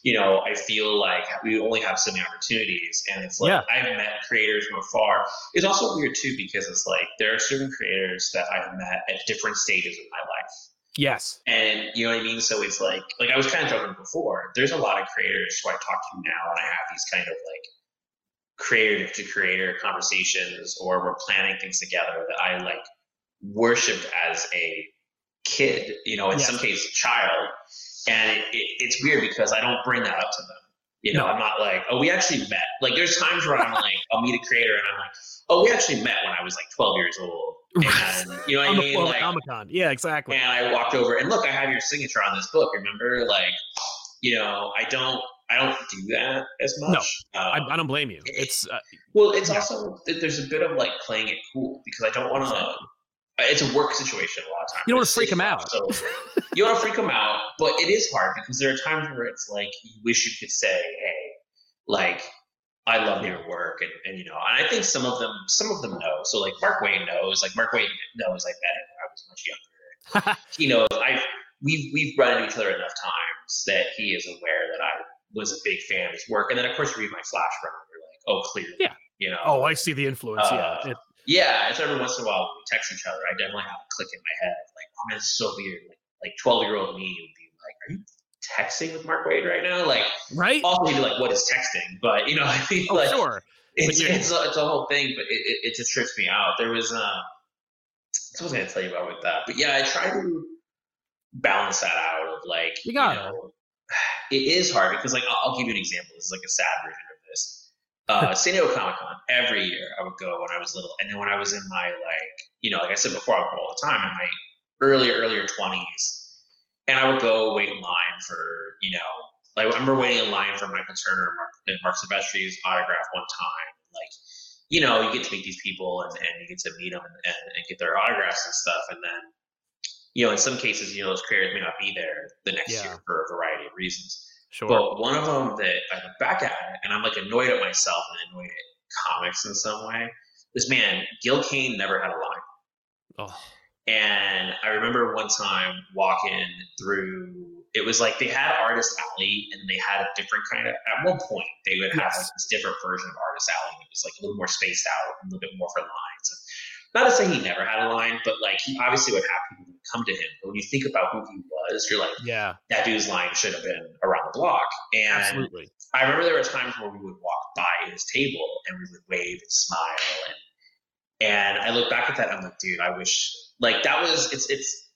you know, I feel like we only have so many opportunities, and it's like yeah. I've met creators from afar. It's also weird too because it's like there are certain creators that I've met at different stages of my life. Yes, and you know what I mean. So it's like, like I was kind of joking before. There's a lot of creators who I talk to now, and I have these kind of like creator to creator conversations, or we're planning things together that I like worshipped as a kid. You know, in yes. some cases, child and it, it, it's weird because I don't bring that up to them. You know, no. I'm not like, oh, we actually met. Like, there's times where I'm like, I'll meet a creator, and I'm like, oh, we actually met when I was like 12 years old. And you know what I mean? Like, Comic Con. Yeah, exactly. And I walked over, and look, I have your signature on this book. Remember, like, you know, I don't, I don't do that as much. No, um, I, I, don't blame you. It's uh, well, it's yeah. also there's a bit of like playing it cool because I don't want to it's a work situation a lot of times. You don't want to freak them out. So you want to freak them out, but it is hard because there are times where it's like you wish you could say, "Hey, like I love your work," and, and you know, and I think some of them, some of them know. So like Mark Waid knows, like Mark Waid knows I met him when I was much younger. he knows I we've we've run into each other enough times that he is aware that I was a big fan of his work, and then of course read my flash run. You're like, oh, clearly, yeah, you know. Oh, I see the influence. Uh, yeah, it, yeah, it's every once in a while we text each other. I definitely have a click in my head, like, oh man, it's so weird. Like, like twelve year old me would be like, are you texting with Mark Waid right now? Like, right? Also, be like, what is texting? But you know, I mean, oh, like, sure. It's, it's, a, it's a whole thing, but it, it, it just trips me out. There was, uh, what was going to tell you about with that? But yeah, I try to balance that out of like, you, got you know, it. it is hard because like, I'll, I'll give you an example. This is like a sad version uh, San Diego Comic Con every year. I would go when I was little, and then when I was in my like, you know, like I said before, I would go all the time in my earlier earlier twenties, and I would go wait in line for you know, like I remember waiting in line for Michael Turner and Mark, and Marc Silvestri's autograph one time. Like, you know, you get to meet these people and, and you get to meet them and, and, and get their autographs and stuff, and then you know, in some cases, you know, those creators may not be there the next yeah. year for a variety of reasons. Sure. But one of them that I look back at it and I'm like annoyed at myself and annoyed at comics in some way. This man, Gil Kane, never had a line. Oh. And I remember one time walking through, it was like they had Artist Alley and they had a different kind of, at one point, they would have yes. like this different version of Artist Alley. It was like a little more spaced out, and a little bit more for lines. Not to say he never had a line, but like he obviously would have people come to him. But when you think about who he was, you're like, yeah, that dude's line should have been around the block. And Absolutely. I remember there were times where we would walk by his table and we would wave and smile and and I look back at that, and I'm like, dude, I wish like that was it's it's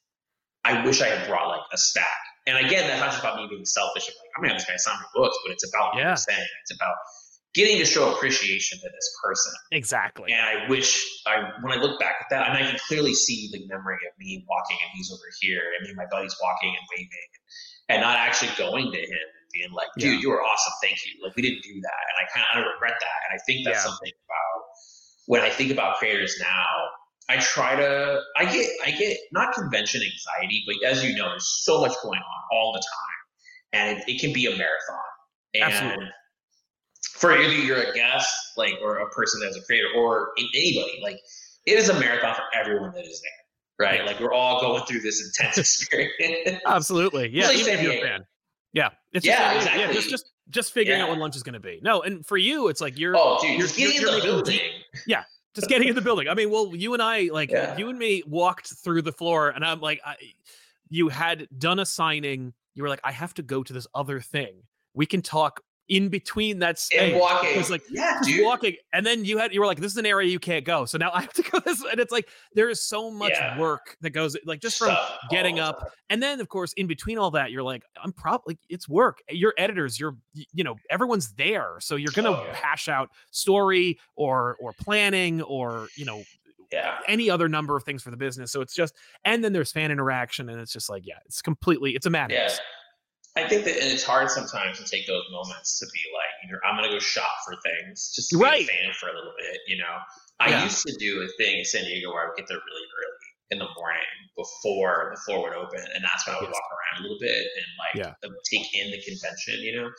I wish I had brought like a stack. And again, that's not just about me being selfish. Like, I'm gonna have this guy sign my books, but it's about yeah. what I'm saying. It's about getting to show appreciation to this person. Exactly. And I wish I when I look back at that, and I can clearly see the memory of me walking and he's over here, and me and my buddies walking and waving, and not actually going to him and being like, "Dude, yeah. you were awesome, thank you." Like we didn't do that, and I kind of regret that. And I think that's yeah. something about when I think about creators now. I try to. I get. I get not convention anxiety, but as you know, there's so much going on all the time, and it, it can be a marathon. And Absolutely for either you're a guest, like, or a person that's a creator, or anybody, like, it is a marathon for everyone that is there, right? Like, we're all going through this intense experience. Absolutely, yeah. Like even if you're a fan, yeah, it's just, yeah, exactly. yeah, just just just figuring yeah. out when lunch is going to be. No, and for you, it's like you're oh, dude, you're, getting you're, in the building. Deep, yeah, just getting in the building. I mean, well, you and I, like, yeah. you and me walked through the floor, and I'm like, I, you had done a signing. You were like, I have to go to this other thing. We can talk in between that space. And walking. It was like, yeah, dude. walking. And then you had, you were like, this is an area you can't go. So now I have to go this way. And it's like, there is so much Yeah. work that goes, like, just from Stuff getting up. And then, of course, in between all that, you're like, I'm probably, it's work. Your editors, you're, you know, everyone's there. So you're going to Oh, yeah. hash out story or, or planning or, you know, Yeah. any other number of things for the business. So it's just, and then there's fan interaction, and it's just like, yeah, it's completely, it's a Yeah. I think that and it's hard sometimes to take those moments to be like, either I'm gonna go shop for things just to be Right. a fan for a little bit, you know. I Yeah. used to do a thing in San Diego where I would get there really early in the morning before the floor would open, and that's when I would Yes. walk around a little bit and like Yeah. take in the convention, you know.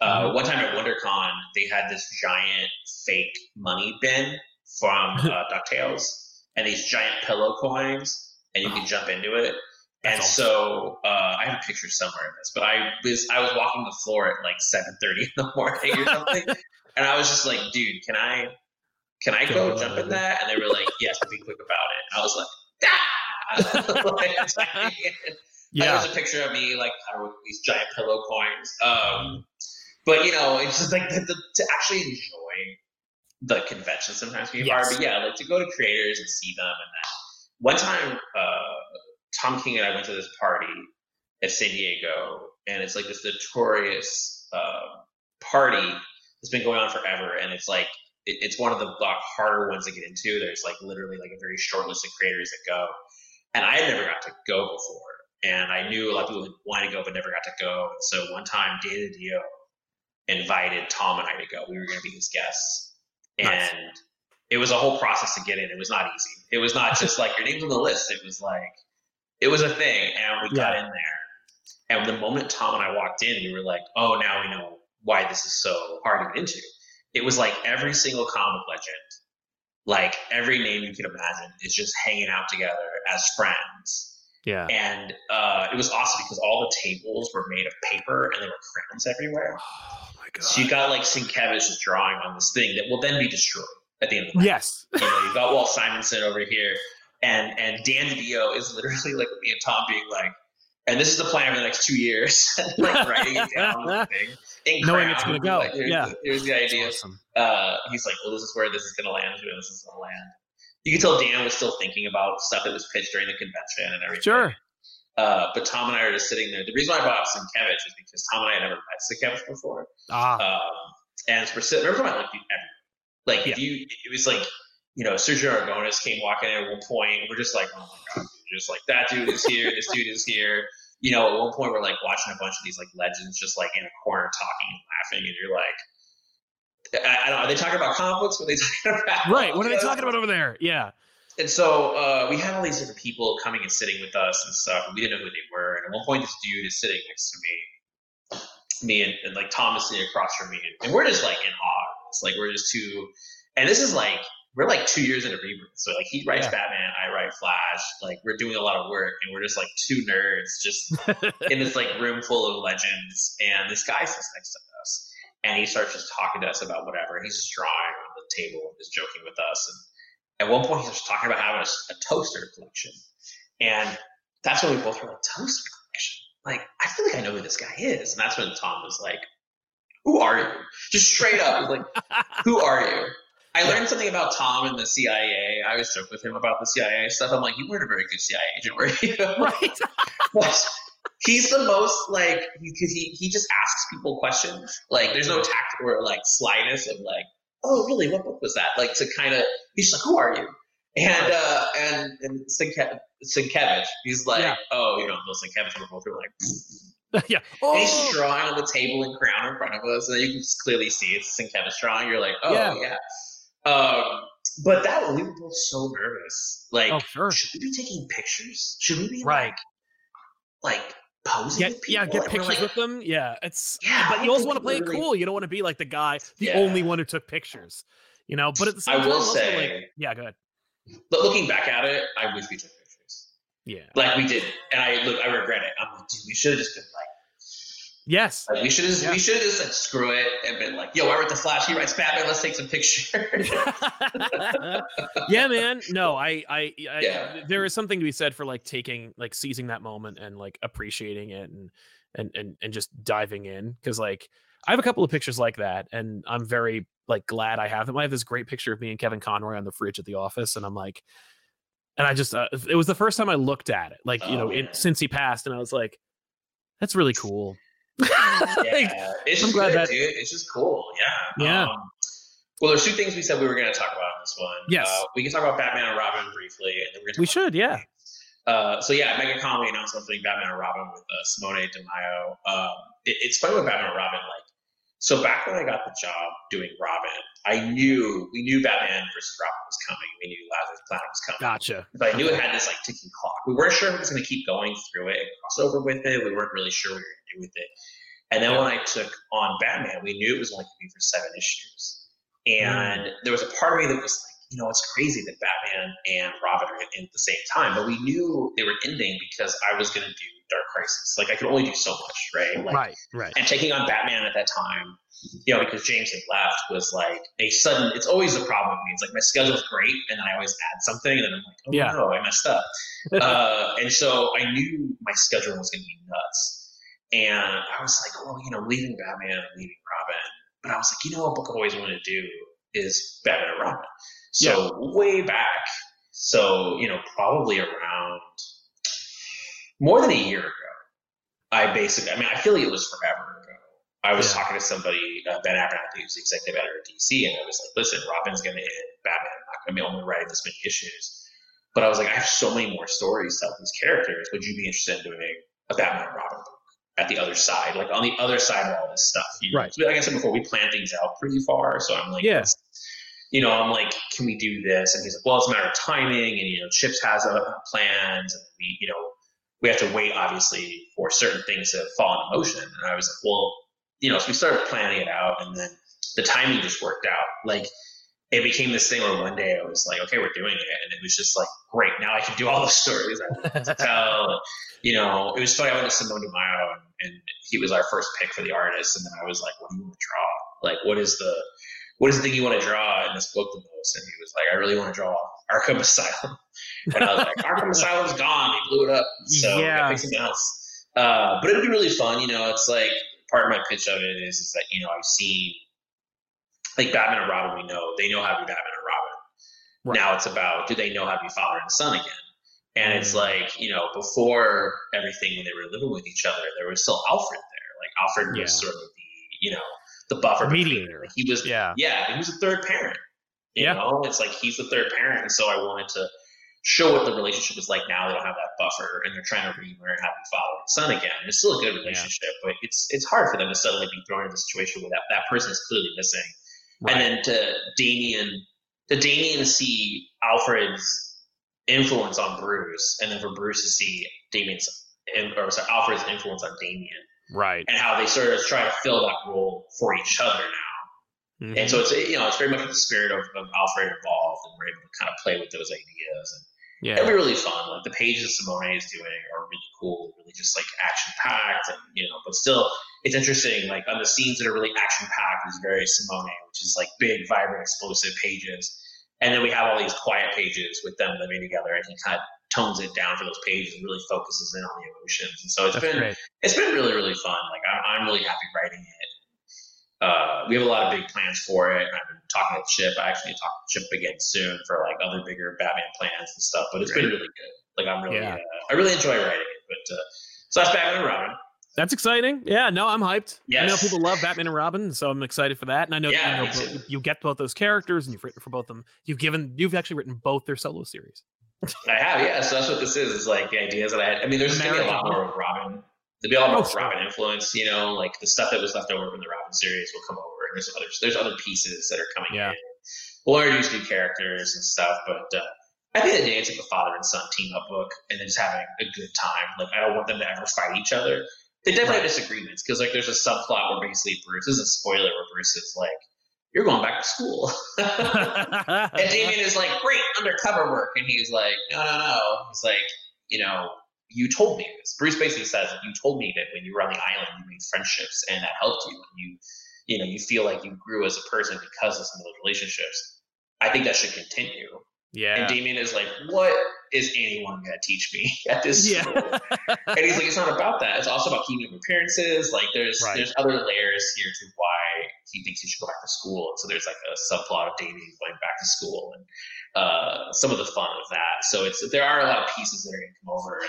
Uh, Mhm. One time at WonderCon, they had this giant fake money bin from uh, Ducktales, and these giant pillow coins, and you could jump into it. That's and awesome. so uh, I have a picture somewhere of this, but I was I was walking the floor at like seven thirty in the morning or something, and I was just like, dude, can I can I go Jump in that? And they were like, yes, be quick about it. I was like, ah! Like, Yeah. there's a picture of me like I don't know, with these giant pillow coins. Um, but you know, it's just like the, the, to actually enjoy the convention sometimes can be hard. But yeah, like to go to creators and see them. And then one time, uh, Tom King and I went to this party at San Diego, and it's like this notorious uh, party that's been going on forever, and it's like it, it's one of the like, harder ones to get into. There's like literally like a very short list of creators that go, and I had never got to go before, and I knew a lot of people wanted to go but never got to go. And so one time, Dan DiDio invited Tom and I to go. We were going to be his guests, and Nice. it was a whole process to get in. It was not easy. It was not just like your name's on the list. It was like it was a thing, and we got in there. And the moment Tom and I walked in, we were like, "Oh, now we know why this is so hard to get into." It was like every single comic legend, like every name you could imagine, is just hanging out together as friends. Yeah. And uh, it was awesome because all the tables were made of paper and there were crowns everywhere. Oh my god. So you got like Sienkiewicz's drawing on this thing that will then be destroyed at the end of the night. yes. You know, you got Walt Simonson over here, and and Dan DiDio is literally like me and Tom being like, and this is the plan for the next two years, like writing it down the thing. in Knowing it's gonna go. Like, here's, Yeah. the, here's the idea. Awesome. Uh, he's like, well, this is where this is gonna land. This is gonna land. You can tell Dan was still thinking about stuff that was pitched during the convention and everything. Sure. Uh, but Tom and I are just sitting there. The reason why I brought up Sienkiewicz is because Tom and I had never met Sienkiewicz before. Ah. Um, and we're sitting, remember I everyone? Like, if you, it was like, you know, Sergio Aragonés came walking in at one point. We're just like, oh my God, dude. just like, that dude is here, this dude is here. You know, at one point, we're like watching a bunch of these like legends just like in a corner talking and laughing, and you're like, I, I don't know, are they talking about books? What are they talking about? right. What are they talking about over there? Yeah. And so uh, we had all these different people coming and sitting with us and stuff, and we didn't know who they were. And at one point, this dude is sitting next to me, me and, and like Thomas sitting across from me, and, and we're just like in awe. It's like we're just two, and this is like we're like two years into rebirth. So like he writes Yeah. Batman, I write Flash. Like we're doing a lot of work, and we're just like two nerds just in this like room full of legends. And this guy sits next to us, and he starts just talking to us about whatever. And he's just drawing on the table and just joking with us. And at one point, he's just talking about having a, a toaster collection, and that's when we both were like, toaster collection. Like I feel like I know who this guy is, and that's when Tom was like, "Who are you?" Just straight up, like, "Who are you?" I learned something about Tom and the CIA. I always joke with him about the CIA stuff. I'm like, you weren't a very good CIA agent, were you? right. He's the most like because he he just asks people questions. Like there's no tact or like slyness of like, oh really, what book was that? Like to kind of he's just like, who are you? And uh and and Sienkiewicz, Sienkiewicz, he's like, Yeah. oh, you know, Bill Sienkiewicz, we're both like, yeah. and he's Oh. drawing on the table and crown in front of us, and you can just clearly see it's Sienkiewicz drawing. You're like, oh Yeah. yeah. Um, but that we were both so nervous. Like, Oh, sure. should we be taking pictures? Should we be Right. like, like posing Get with people? yeah, get we're pictures like, with them. Yeah, it's Yeah, but you also want to play it cool. You don't want to be like the guy, the Yeah. only one who took pictures. You know, but at the same I time, will say, like, yeah, go ahead. but looking back at it, I wish we took pictures. Yeah. Like we did, and I look, I regret it. I'm like, dude, we should have just been like, Yes. like we should have, Yeah. we should just said screw it and been like, yo, I wrote the Flash, he writes Batman, let's take some pictures. yeah, man. No, I, I, I Yeah. there is something to be said for like taking, like seizing that moment and like appreciating it and and and and just diving in because like I have a couple of pictures like that, and I'm very like glad I have them. I have this great picture of me and Kevin Conroy on the fridge at the office, and I'm like, and I just uh, it was the first time I looked at it, like you oh, know, it, since he passed, and I was like, that's really cool. yeah, it's I'm good, that dude. It's just cool. Yeah. Yeah. Um, well, there's two things we said we were going to talk about in this one. Yes. Uh, we can talk about Batman and Robin briefly, and then we're we should, yeah. Uh, so yeah, Megan Connolly announced something Batman and Robin with uh, Simone Di Meo. Um, it, it's funny with Batman and Robin, like so back when I got the job doing Robin, I knew we knew Batman versus Robin was coming. We knew Lazarus Planet was coming. Gotcha. But I knew it had this like ticking clock. We weren't sure if it was going to keep going through it and cross over with it. We weren't really sure we were going to do with it. And then when I took on Batman, we knew it was only going to be for seven issues. And mm. there was a part of me that was like, you know, it's crazy that Batman and Robin are in at the same time. But we knew they were ending because I was going to do Dark Crisis. Like I could only do so much, right? Like, right, right. And taking on Batman at that time, you know, because James had left was like a sudden. It's always a problem with me. It's like my schedule's great, and then I always add something, and then I'm like, oh yeah. no, I messed up. uh, and so I knew my schedule was going to be nuts. And I was like, well, you know, leaving Batman and leaving Robin. But I was like, you know what book I've always wanted to do is Batman and Robin. So yeah. way back, so you know, probably around more than a year ago, I basically, I mean, I feel like it was forever ago. I was yeah. talking to somebody, uh, Ben Abernathy, who's the executive editor at DC, and I was like, listen, Robin's going to hit Batman. I'm not going to be only writing this many issues. But I was like, I have so many more stories to tell these characters. Would you be interested in doing a Batman and Robin book at the other side, like on the other side of all this stuff? You know? Right. So like I said before, we plan things out pretty far. So I'm like, yes. Yeah you know, I'm like, can we do this? And he's like, well, it's a matter of timing. And, you know, Chips has a plans and we, you know, we have to wait obviously for certain things to fall into motion. And I was like, well, you know, so we started planning it out and then the timing just worked out. Like it became this thing where one day I was like, okay, we're doing it. And it was just like, great. Now I can do all the stories I want to tell. you know, it was funny. I went to Simone Di Meo and, and he was our first pick for the artist. And then I was like, what do you want to draw? Like, what is the, what is the thing you want to draw in this book the most? And he was like, I really want to draw Arkham Asylum. And I was like, Arkham Asylum's gone. He blew it up. So yeah. I something else. Uh, but it'll be really fun. You know, it's like part of my pitch of it is, is that, you know, I've seen like Batman and Robin, we know they know how to be Batman and Robin. Right. Now it's about do they know how to be father and son again? And it's mm. like, you know, before everything when they were living with each other, there was still Alfred there. Like Alfred was sort of the, you know, the buffer mediator. Like he was, yeah, yeah, he was a third parent. You yeah. know, it's like he's the third parent, and so I wanted to show what the relationship is like now. They don't have that buffer, and they're trying to relearn how to be father and son again. It's still a good relationship, yeah. but it's it's hard for them to suddenly be thrown into a situation where that, that person is clearly missing, right. and then to Damian, to Damian see Alfred's influence on Bruce, and then for Bruce to see Damian's or sorry, Alfred's influence on Damian right? And how they sort of try to fill that role for each other now. Mm-hmm. And so it's you know it's very much the spirit of, of Alfred involved, and we're able to kind of play with those ideas, and yeah. it'll be really fun. Like the pages Simone is doing are really cool, really just like action packed, and you know, but still it's interesting. Like on the scenes that are really action packed is very Simone, which is like big, vibrant, explosive pages. And then we have all these quiet pages with them living together, and he kind of tones it down for those pages and really focuses in on the emotions. And so it's That's been great. it's been really really fun. Like I'm, I'm really happy writing it. Uh, we have a lot of big plans for it. I've been talking to Chip. I actually talk to Chip again soon for like other bigger Batman plans and stuff. But it's great. been really good. Like I'm really yeah. uh, I really enjoy writing it. But uh, so that's Batman and Robin. That's exciting. Yeah, no, I'm hyped. Yes. I know people love Batman and Robin, so I'm excited for that. And I know, yeah, you, know you get both those characters, and you've written for both of them. You've given, you've actually written both their solo series. I have, yeah. So that's what this is. Is like ideas that I had. I mean, there's going to be a lot more of Robin. There'll be a lot more oh, Robin influence. You know, like the stuff that was left over from the Robin series will come over, and there's other there's other pieces that are coming yeah. in. We'll introduce new characters and stuff, but uh, I think the day it's like a father and son team up book, and then just having a good time. Like I don't want them to ever fight each other. They definitely right. have disagreements because like there's a subplot where basically Bruce this is a spoiler where Bruce is like you're going back to school. and Damian is like, great undercover work. And he's like, no, no, no. He's like, you know, you told me this. Bruce basically says, you told me that when you were on the island, you made friendships and that helped you. And you, you know, you feel like you grew as a person because of some of those relationships. I think that should continue. Yeah. And Damian is like, what? is anyone going to teach me at this yeah. school? and he's like, it's not about that. It's also about keeping up appearances. Like there's right. there's other layers here to why he thinks he should go back to school. And so there's like a subplot of Damian going back to school and uh, some of the fun of that. So it's there are a lot of pieces that are going to come over.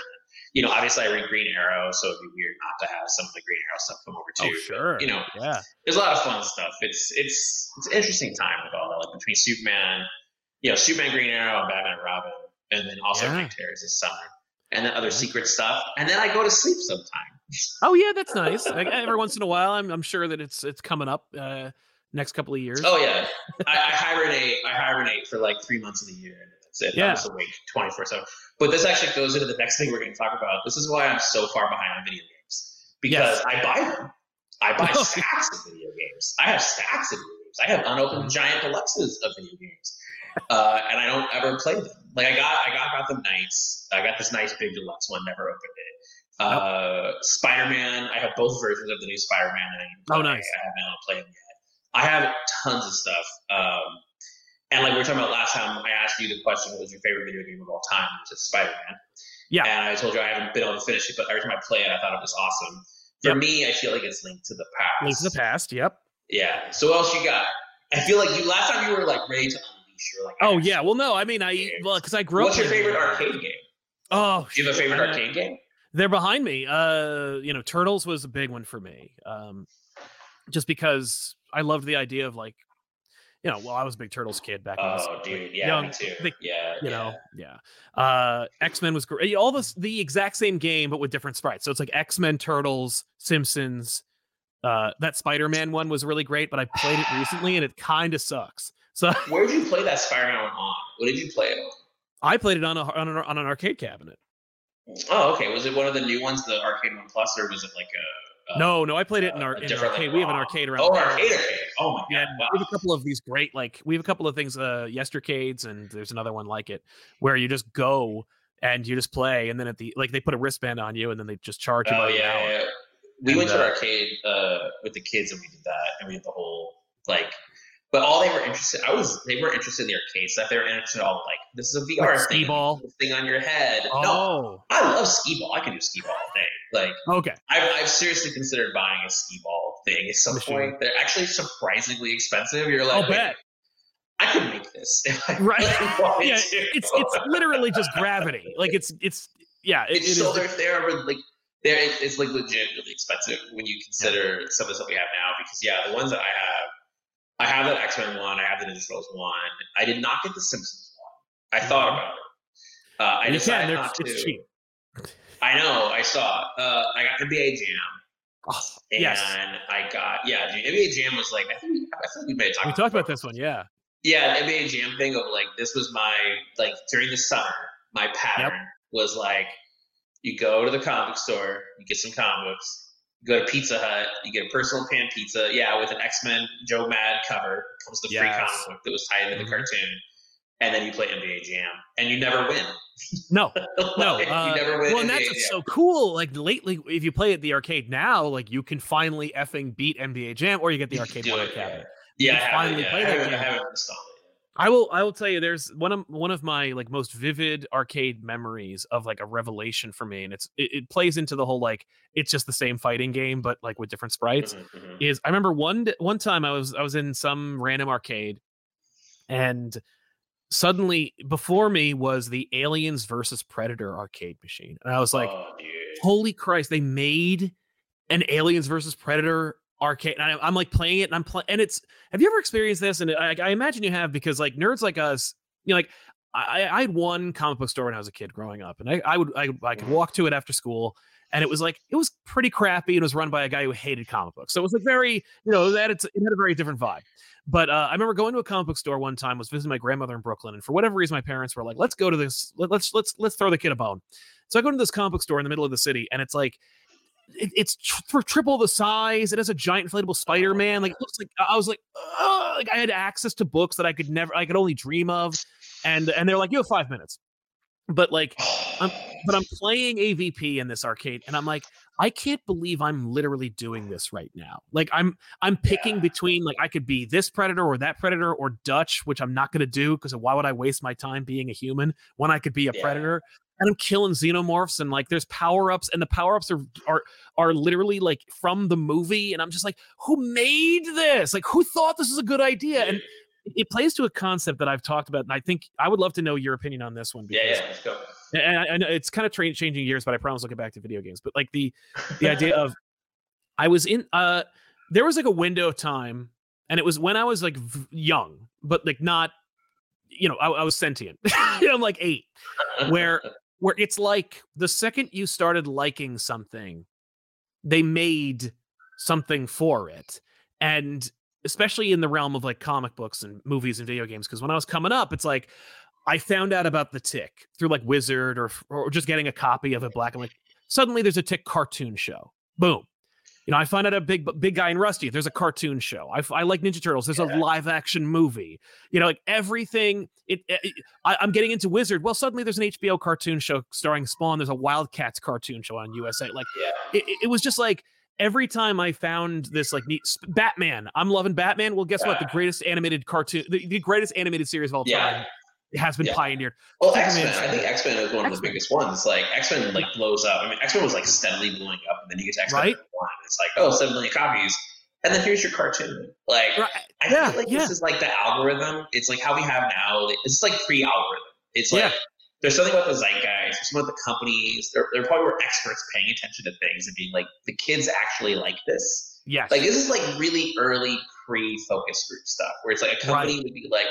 You know, obviously I read Green Arrow, so it'd be weird not to have some of the Green Arrow stuff come over oh, too. Oh, sure. But, you know, yeah. there's a lot of fun stuff. It's it's it's an interesting time with all that, like between Superman, you know, Superman, Green Arrow, and Batman and Robin, and then also yeah. Night Terrors this summer, and then other secret stuff, and then I go to sleep sometime. Oh yeah, that's nice. every once in a while, I'm I'm sure that it's it's coming up. Uh, next couple of years. Oh yeah, I, I, hibernate. I hibernate for like three months of the year. That's it. Yeah. I'm just awake twenty four seven. But this actually goes into the next thing we're going to talk about. This is why I'm so far behind on video games because yes. I buy them. I buy stacks of video games. I have stacks of video games. I have unopened giant deluxes of video games, uh, and I don't ever play them. Like I got, I got Gotham Knights. I got this nice big deluxe one. Never opened it. Uh, nope. Spider Man. I have both versions of the new Spider Man. Oh, nice. I haven't played yet. I have tons of stuff. Um, and like we were talking about last time, I asked you the question, what was your favorite video game of all time? It was Spider Man. Yeah. And I told you I haven't been able to finish it, but every time I play it, I thought it was awesome. For yep. me, I feel like it's Link to the Past. Link to the Past, yep. Yeah. So what else you got? I feel like you last time you were like ready to unleash. You like, oh yeah. Well, no, I mean, I well because I grew What's up. What's your favorite arcade game? Oh, do you have a favorite arcade game? They're behind me. Uh, you know, Turtles was a big one for me. Um, just because I loved the idea of like you know, well, I was a big Turtles kid back. Oh, dude, yeah, young, me too. The, yeah, you yeah. know, yeah. Uh, X Men was great. All this, the exact same game, but with different sprites. So it's like X Men, Turtles, Simpsons. Uh, that Spider Man one was really great, but I played it recently and it kind of sucks. So where did you play that Spider Man one on? What did you play it on? I played it on a on, a, on an arcade cabinet. Oh, okay. Was it one of the new ones, the Arcade One Plus, or was it like a no, no, I played it in our in arcade. We have an arcade around. Oh, arcade, arcade. Oh my god! Wow. we have a couple of these great, like we have a couple of things, uh, yestercades, and there's another one like it, where you just go and you just play, and then at the like they put a wristband on you, and then they just charge you. Oh yeah, yeah, We and, went to uh, an arcade uh, with the kids, and we did that, and we did the whole like but all they were interested, I was, they were interested in the arcade stuff. They were interested in all like, this is a VR like thing, ball thing on your head. Oh, no, I love skee ball. I can do skee ball all day. Like, okay, I've, I've seriously considered buying a skee ball thing at some Machine. point. They're actually surprisingly expensive. You're like, I'll bet. I could make this. right? yeah, it's it's literally just gravity. Like it's it's yeah. It, it's it so is, they're, they're like they're it's like legit really expensive when you consider yeah. some of the stuff we have now. Because yeah, the ones that I have I have that X Men one. I have the Ninja Turtles one. I did not get the Simpsons one. I thought about it. Uh, I you decided can, not to. Cheap. I know. I saw. Uh, I got NBA Jam. Oh, and yes. I got yeah. NBA Jam was like I think we, I think we may have talked. We talked about this one, yeah. Yeah, the NBA Jam thing of like this was my like during the summer. My pattern yep. was like you go to the comic store, you get some comic go to Pizza Hut, you get a personal pan pizza, yeah, with an X Men Joe Mad cover. Comes the yes. free comic book that was tied into mm-hmm. the cartoon, and then you play NBA Jam, and you never win. No, no, uh, you never win. Well, and that's what's so cool. Like lately, if you play at the arcade now, like you can finally effing beat NBA Jam, or you get the arcade one cabinet. Yeah, yeah, finally play that game. I haven't installed it. I will I will tell you there's one of one of my like most vivid arcade memories of like a revelation for me and it's it, it plays into the whole like it's just the same fighting game but like with different sprites mm-hmm, mm-hmm. is I remember one one time I was I was in some random arcade and suddenly before me was the Aliens versus Predator arcade machine and I was like oh, holy Christ they made an Aliens versus Predator arcade. And I, am like playing it, and I'm playing, and it's. Have you ever experienced this? And I, I, imagine you have because like nerds like us, you know, like I, I had one comic book store when I was a kid growing up, and I, I would I, I could walk to it after school, and it was like it was pretty crappy. It was run by a guy who hated comic books, so it was like very you know that it's, it had a very different vibe. But uh, I remember going to a comic book store one time, was visiting my grandmother in Brooklyn, and for whatever reason, my parents were like, "Let's go to this. Let, let's let's let's throw the kid a bone." So I go to this comic book store in the middle of the city, and it's like it, it's tr- for triple the size. It has a giant inflatable Spider Man. Like it looks like I was like, like I had access to books that I could never, I could only dream of, and and they're like, you have five minutes, but like, I'm but I'm playing AVP in this arcade, and I'm like, I can't believe I'm literally doing this right now. Like I'm I'm picking yeah. between like I could be this predator or that predator or Dutch, which I'm not going to do because why would I waste my time being a human when I could be a yeah. predator? And I'm killing xenomorphs and like there's power ups and the power ups are are are literally like from the movie and I'm just like who made this? Like who thought this was a good idea? And it plays to a concept that I've talked about, and I think I would love to know your opinion on this one. Because, yeah, yeah, let's go. And I, I know it's kind of tra- changing gears, but I promise I'll get back to video games. But like the the idea of I was in uh there was like a window of time, and it was when I was like v- young, but like not you know I, I was sentient. you know, I'm like eight, where where it's like the second you started liking something, they made something for it, and especially in the realm of like comic books and movies and video games. Because when I was coming up, it's like I found out about the Tick through like Wizard or or just getting a copy of it black white. Suddenly, there's a Tick cartoon show. Boom. You know, I find out a big big guy in Rusty. There's a cartoon show. I, I like Ninja Turtles. There's yeah. a live action movie. You know, like everything. It, it I, am getting into Wizard. Well, suddenly there's an HBO cartoon show starring Spawn. There's a Wildcats cartoon show on USA. Like, yeah. it, it was just like every time I found this like neat Batman, I'm loving Batman. Well, guess what? The greatest animated cartoon, the, the greatest animated series of all time. Yeah. Has been yeah. pioneered. Well, X Men. I think X Men is one of X-Men. the biggest ones. Like X Men, like blows up. I mean, X Men was like steadily blowing up, and then you get X Men right? one. It's like, oh, seven million copies, and then here's your cartoon. Like, right. I yeah, feel like yeah. this is like the algorithm. It's like how we have now. It's like pre-algorithm. It's like there's something about the zeitgeist, there's something about the companies. There, there probably were experts paying attention to things and being like, the kids actually like this. Yes. Like this is like really early pre-focus group stuff where it's like a company right. would be like,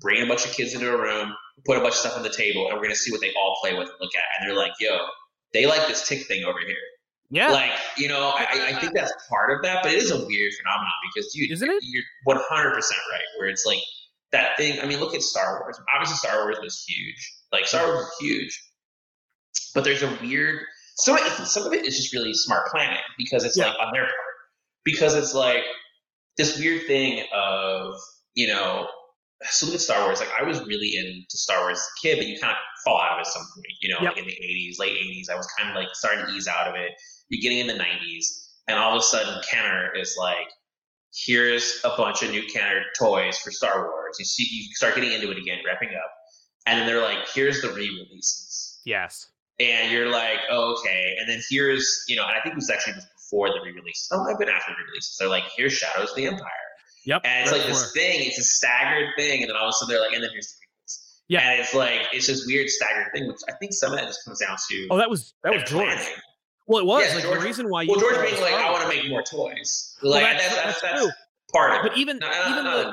bring a bunch of kids into a room, put a bunch of stuff on the table, and we're gonna see what they all play with and look at. And they're like, yo, they like this tick thing over here. Yeah. Like, you know, I, I think that's part of that, but it is a weird phenomenon because you, Isn't it? you're 100% right, where it's like that thing. I mean, look at Star Wars. Obviously, Star Wars was huge. Like Star Wars was huge, but there's a weird. Some some of it is just really smart planning because it's yeah. like on their part because it's like this weird thing of you know. So look at Star Wars. Like I was really into Star Wars as a kid, but you kind of fall out of it at some point. You know, yep. like in the '80s, late '80s, I was kind of like starting to ease out of it. You're in the '90s, and all of a sudden, Kenner is like, here's a bunch of new Kenner toys for Star Wars. You see, you start getting into it again, wrapping up and then they're like, here's the re-releases. Yes. And you're like, oh, okay. And then here's, you know, and I think it was actually before the re-releases. Oh, I've been after the re-releases. They're like, here's Shadows of the Empire. Yep. And it's like this thing. It's a staggered thing, and then all of a sudden they're like, and then here's the prequels. Yeah. And it's like it's this weird staggered thing, which I think some of that just comes down to. Oh, that was that was George. Planning. Well, it was yeah, like George, the reason why. Well, George being like, I want to make more toys. Like well, that's, that's, that's, that's, part of it. But even not, even not, the,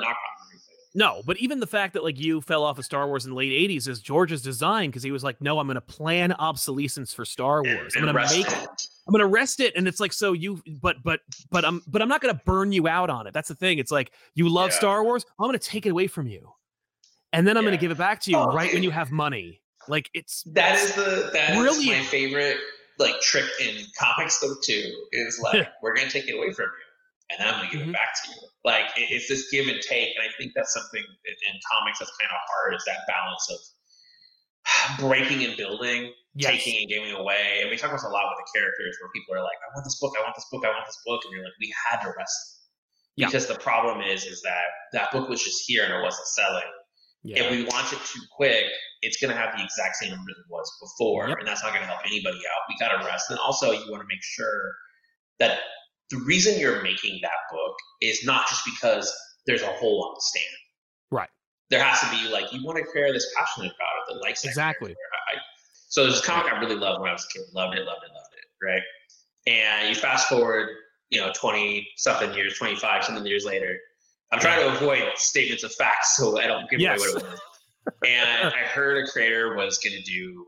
no, but even the fact that like you fell off of Star Wars in the late '80s is George's design because he was like, "No, I'm going to plan obsolescence for Star Wars. I'm going to make, it. I'm going to rest it." And it's like, so you, but but but I'm but I'm not going to burn you out on it. That's the thing. It's like you love yeah. Star Wars. I'm going to take it away from you, and then I'm yeah. going to give it back to you oh, right when you have money. Like it's that is the that brilliant. Is my favorite like trick in comics though too is like we're going to take it away from you and I'm going to give mm-hmm. it back to you. Like it, it's this give and take, and I think that's something in, in comics that's kind of hard is that balance of breaking and building, yes. taking and giving away. And we talk about this a lot with the characters where people are like, "I want this book, I want this book, I want this book," and you're like, "We had to rest." Yeah. Because the problem is, is that that book was just here and it wasn't selling. Yeah. If we launch it too quick, it's going to have the exact same numbers it was before, yep. and that's not going to help anybody out. We got to rest, and also you want to make sure that the reason you're making that book is not just because there's a hole on the stand. Right. There has to be like you want to create this passionate about it that likes exactly. I, so there's a comic I really loved when I was a kid. Loved it, loved it, loved it. Right. And you fast forward, you know, twenty something years, twenty five something years later. I'm trying to avoid statements of facts so I don't give yes. away what it was. and I heard a creator was going to do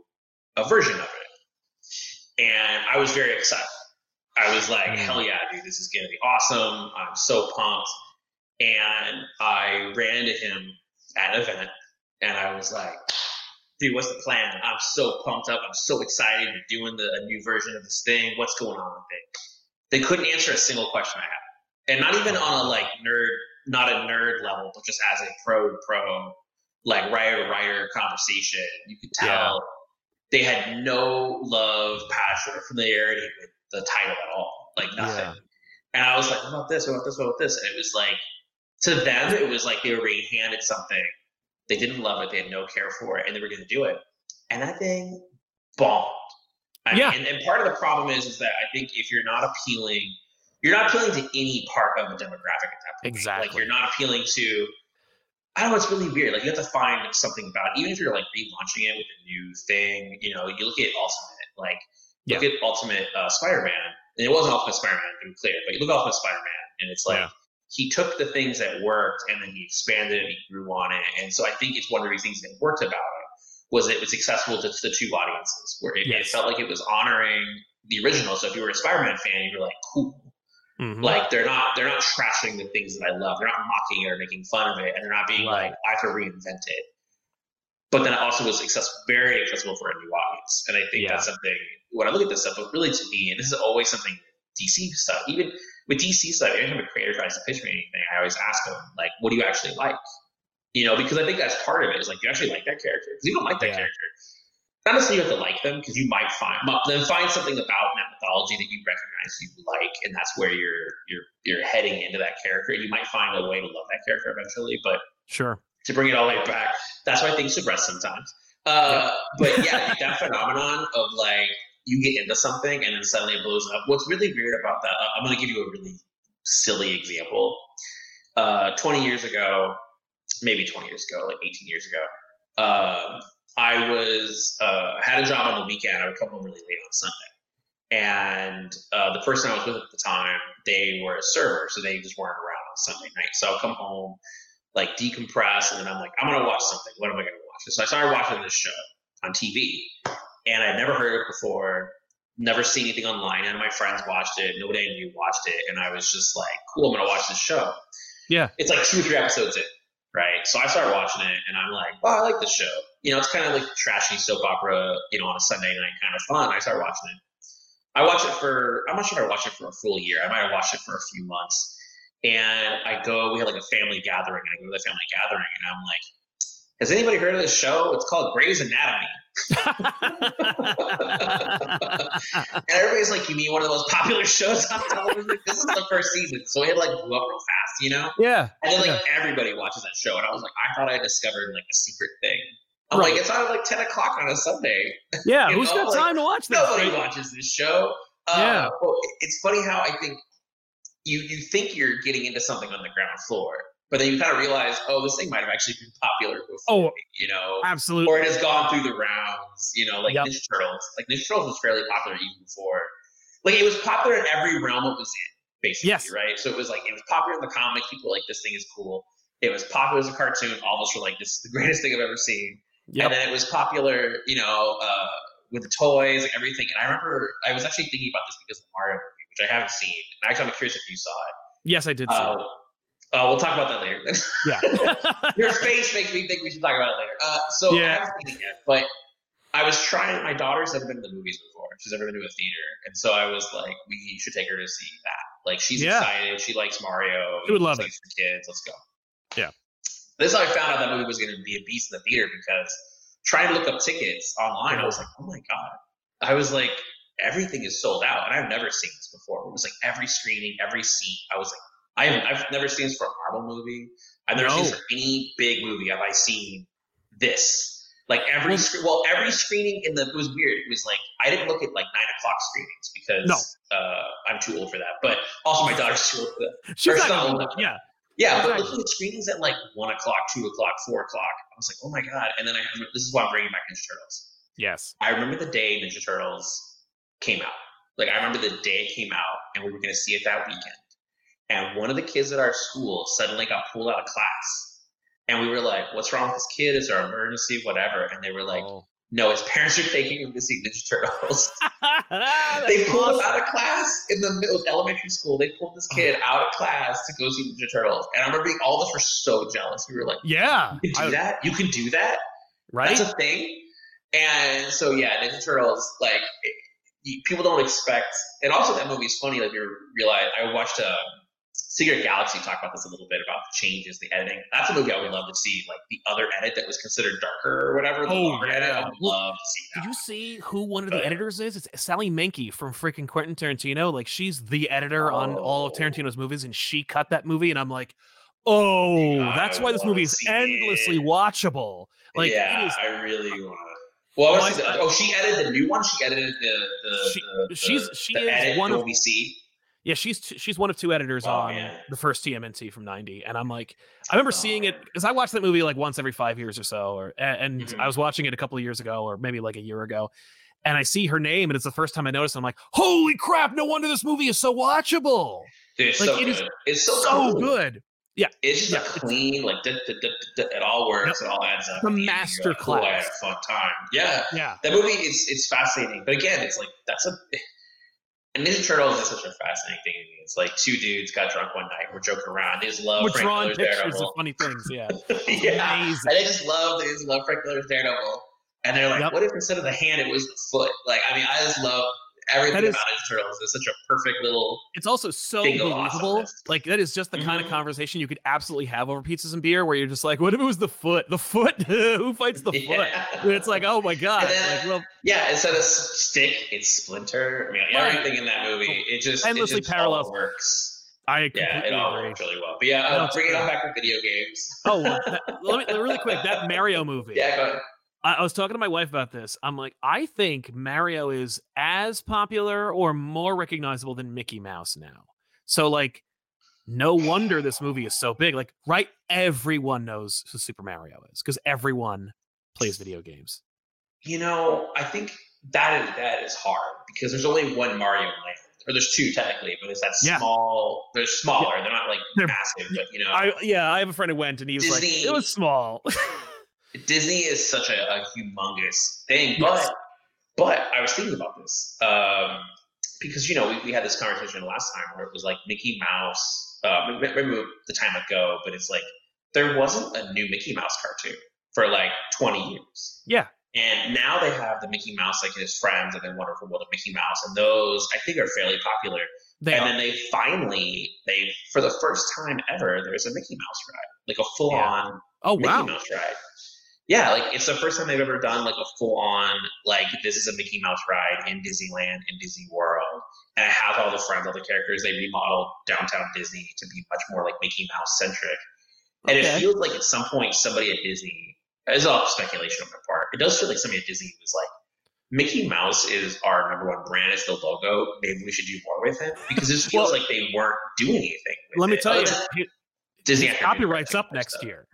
a version of it, and I was very excited I was like, hell yeah, dude, this is gonna be awesome. I'm so pumped. And I ran into him at an event and I was like, dude, what's the plan? I'm so pumped up. I'm so excited. You're doing the, a new version of this thing. What's going on with it? They couldn't answer a single question I had. And not even on a like nerd, not a nerd level, but just as a pro to pro, like writer to writer conversation. You could tell they had no love, passion, or familiarity with the title at all. Like nothing. Yeah. And I was like, what about this? What about this? What about this? And it was like, to them, it was like they were being handed something. They didn't love it. They had no care for it, and they were going to do it. And that thing bombed. I yeah. Mean, and, and part of the problem is, is that I think if you're not appealing, you're not appealing to any part of a demographic at that point. Exactly. Like you're not appealing to. I don't know. It's really weird. Like you have to find something about it. even if you're like relaunching it with a new thing. You know, you look at Ultimate, like yeah. look at Ultimate uh, Spider-Man, and it wasn't Ultimate Spider-Man to be clear, but you look at Ultimate Spider-Man, and it's like. Yeah he took the things that worked and then he expanded it, he grew on it. And so I think it's one of the things that worked about it was it was accessible to the two audiences, where it, yes. it felt like it was honoring the original. So if you were a Spider-Man fan, you were like, cool. Mm-hmm. Like they're not they're not trashing the things that I love. They're not mocking it or making fun of it, and they're not being right. like I have to reinvent it. But then it also was accessible, very accessible for a new audience, and I think yeah. that's something. When I look at this stuff, but really to me, and this is always something DC stuff, even with DC stuff, anytime a creator tries to pitch me anything, I always ask them like, "What do you actually like?" You know, because I think that's part of it. Is like you actually like that character. Because you don't like that yeah. character, not necessarily you have to like them because you might find then find something about that mythology that you recognize you like, and that's where you're you're you're heading into that character. You might find a way to love that character eventually, but sure to bring it all the way back, that's why things rest sometimes. Uh, but yeah, that phenomenon of like you get into something and then suddenly it blows up. What's really weird about that, I'm going to give you a really silly example. Uh, 20 years ago, maybe 20 years ago, like 18 years ago, uh, I was uh, had a job on the weekend. I would come home really late on Sunday. And uh, the person I was with at the time, they were a server, so they just weren't around on Sunday night. So I'll come home, like decompress, and then I'm like, I'm gonna watch something. What am I gonna watch? So I started watching this show on TV and I'd never heard it before, never seen anything online. And my friends watched it. Nobody I knew watched it, and I was just like, "Cool, I'm gonna watch this show." Yeah, it's like two or three episodes in, right? So I started watching it, and I'm like, "Oh, I like this show." You know, it's kind of like trashy soap opera, you know, on a Sunday night, kind of fun. I started watching it. I watched it for I'm not sure if I watched it for a full year. I might have watched it for a few months. And I go, we had like a family gathering, and I go to the family gathering, and I'm like, has anybody heard of this show? It's called Grey's Anatomy. and everybody's like, you mean one of the most popular shows on television? this is the first season, so it like blew up real fast, you know? Yeah. And then like yeah. everybody watches that show, and I was like, I thought I discovered like a secret thing. I'm right. like, it's on like ten o'clock on a Sunday. Yeah, who's know? got like, time to watch that? Nobody watches this show. Uh, yeah. Well, it's funny how I think you you think you're getting into something on the ground floor, but then you kind of realize, oh, this thing might have actually been popular before. Oh, you know, absolutely. Or it has gone through the rounds. You know, like yep. Ninja Turtles. Like Ninja Turtles was fairly popular even before. Like it was popular in every realm it was in, basically. Yes. Right. So it was like it was popular in the comics. People were like this thing is cool. It was popular as a cartoon. All of us were like, this is the greatest thing I've ever seen. Yep. And then it was popular, you know, uh, with the toys and everything. And I remember I was actually thinking about this because of Mario which I haven't seen. And actually, I'm curious if you saw it. Yes, I did. Uh, uh, we'll talk about that later. Yeah. Your face makes me think we should talk about it later. Uh, so yeah. I haven't seen it yet, but I was trying. My daughter's never been to the movies before. She's never been to a theater, and so I was like, we should take her to see that. Like she's yeah. excited. She likes Mario. She would love it. For kids, let's go. Yeah. This is how I found out that movie was going to be a beast in the theater because trying to look up tickets online, I was like, oh my god. I was like, everything is sold out, and I've never seen this before. It was like every screening, every seat. I was like, I have, I've never seen this for a Marvel movie. I've never no. seen this for any big movie. Have I seen this? Like every well, well, every screening in the it was weird. It was like I didn't look at like nine o'clock screenings because no. uh, I'm too old for that. But also my daughter's too old for that. She's not old enough. Yeah. Yeah, but looking at screenings at like one o'clock, two o'clock, four o'clock, I was like, oh my god! And then I this is why I'm bringing back Ninja Turtles. Yes, I remember the day Ninja Turtles came out. Like I remember the day it came out, and we were going to see it that weekend and one of the kids at our school suddenly got pulled out of class. And we were like, what's wrong with this kid? Is there an emergency? Whatever. And they were like, oh. no, his parents are taking him to see Ninja Turtles. they pulled awesome. him out of class in the middle of elementary school. They pulled this kid oh. out of class to go see Ninja Turtles. And I remember being, all of us were so jealous. We were like, yeah, you can do I, that? You can do that? Right. That's a thing. And so, yeah, Ninja Turtles, like, it, people don't expect, and also that movie is funny. Like, you realize, I watched a, um, Secret Galaxy talk about this a little bit about the changes, the editing. That's a movie I would love to see, like the other edit that was considered darker or whatever. The Oh, edit, I yeah. would love to see that. Did you see who one of the editors is? It's Sally Menke from freaking Quentin Tarantino. Like she's the editor on all of Oh. Tarantino's movies, and she cut that movie. And I'm like, oh, I that's why this movie is endlessly it. watchable. Like it yeah, is- I really want to. Well, I No, wanna see I- oh, she edited the new one. She edited the the, She- the, she's- she the is one of- we see. Yeah, she's t- she's one of two editors Oh, on man. the first TMNT from '90, and I'm like, I remember seeing it because I watch that movie like once every five years or so, or and Mhm. I was watching it a couple of years ago, or maybe like a year ago, and I see her name, and it's the first time I noticed. I'm like, holy crap! No wonder this movie is so watchable, Dude, it's Like, so it is good. It's so, so cool. good. Yeah, it's just Yeah, a clean, like duh, duh, duh, it all works. It all adds up. The at the end, you're master like, "Cool, I had a fun time. Yeah, Yeah, that movie is it's fascinating. But again, it's like that's a. And Ninja Turtles is such a fascinating thing. It's like two dudes got drunk one night, we're joking around. They just love we're Frank drawing Miller's pictures of funny things. Yeah, yeah, amazing. and they just love they just love Frank Miller's Daredevil. And they're like, Yep. what if instead of the hand it was the foot? Like, I mean, I just love everything That is- about Ninja Turtles. It's such a perfect little. it's also so believable. Like that is just the kind of Mhm. conversation you could absolutely have over pizzas and beer, where you're just like, what if it was the foot? The foot? Who fights the foot? Yeah. It's like, oh my god! Then- Like, well, Yeah, instead of stick, it's Splinter. I mean, Right. everything in that movie, it just Endlessly it just parallels. all works. I Yeah, it all agree. works really well. But yeah, uh, it's bring it on back to video games. Oh, well, that- let me really quick. That Mario movie. Yeah, go ahead. I, I was talking to my wife about this. I'm like, I think Mario is as popular or more recognizable than Mickey Mouse now. So like, no wonder this movie is so big. Like, right? Everyone knows who Super Mario is because everyone plays video games. You know, I think that is that is hard because there's only one Mario Land, or there's two technically, but it's that Yeah. small. They're smaller. They're not like They're- massive, but you know, I yeah, I have a friend who went and he was like, it was small. Disney is such a, a humongous thing. Yes. But but I was thinking about this um, because you know we, we had this conversation last time where it was like Mickey Mouse. Uh, remember the time ago, but it's like there wasn't a new Mickey Mouse cartoon for like 20 years. yeah, And now they have the Mickey Mouse, like his friends, and then Wonderful World of Mickey Mouse, and those I think are fairly popular. they and are. then they finally, they for the first time ever, there's a Mickey Mouse ride, like a full on oh Mickey wow, Mouse ride. Yeah, like it's the first time they've ever done like a full on like this is a Mickey Mouse ride in Disneyland in Disney World, and it has all the friends, all the characters. They remodeled downtown Disney to be much more like Mickey Mouse centric, and Okay. it feels like at some point somebody at Disney. It's all speculation on my part. It does feel like somebody at Disney was like, Mickey Mouse is our number one brand. It's the logo. Maybe we should do more with him because it feels Well- like they weren't doing anything. With let me it. tell you, Disney copyright's up next stuff. year.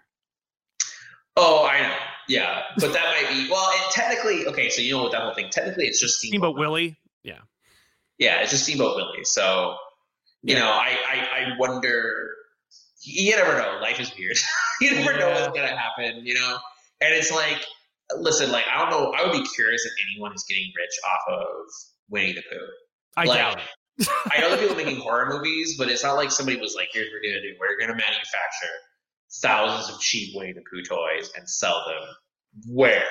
Oh, I know. Yeah, but that might be well. It technically, okay. So you know what that whole thing. Technically, it's just Steamboat Willie. Yeah, Yeah, it's just Steamboat Willie. So you Yeah. know, I, I I wonder. You never know. Life is weird. you never know what's gonna happen. You know, and it's like, listen, like I don't know. I would be curious if anyone is getting rich off of Winnie the Pooh. I Like, doubt it. I know the people making horror movies, but it's not like somebody was like, "Here's what we're gonna do. We're gonna manufacture thousands of cheap Winnie the Pooh toys and sell them." Where?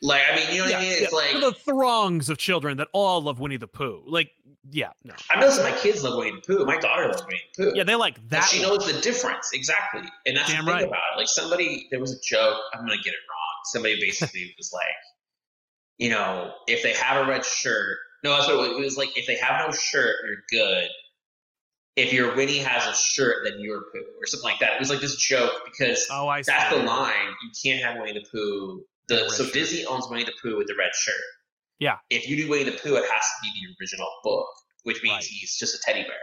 Like, I mean, you know what I mean? It's For like the throngs of children that all love Winnie the Pooh. Like, yeah, no, I know my kids love Winnie the Pooh. My daughter loves Winnie the Pooh. yeah, they like that. she one. knows the difference exactly, and that's Damn the thing right. about it. Like somebody, there was a joke. I'm gonna get it wrong. Somebody basically was like, you know, if they have a red shirt, no, that's what it was. It was like if they have no shirt, you're good. If your Winnie has a shirt, then you're Pooh, or something like that. It was like this joke because Oh, I see. that's the line. You can't have Winnie the Pooh. The The so shirt. Disney owns Winnie the Pooh with the red shirt. Yeah. If you do Winnie the Pooh, it has to be the original book, which means Right. he's just a teddy bear.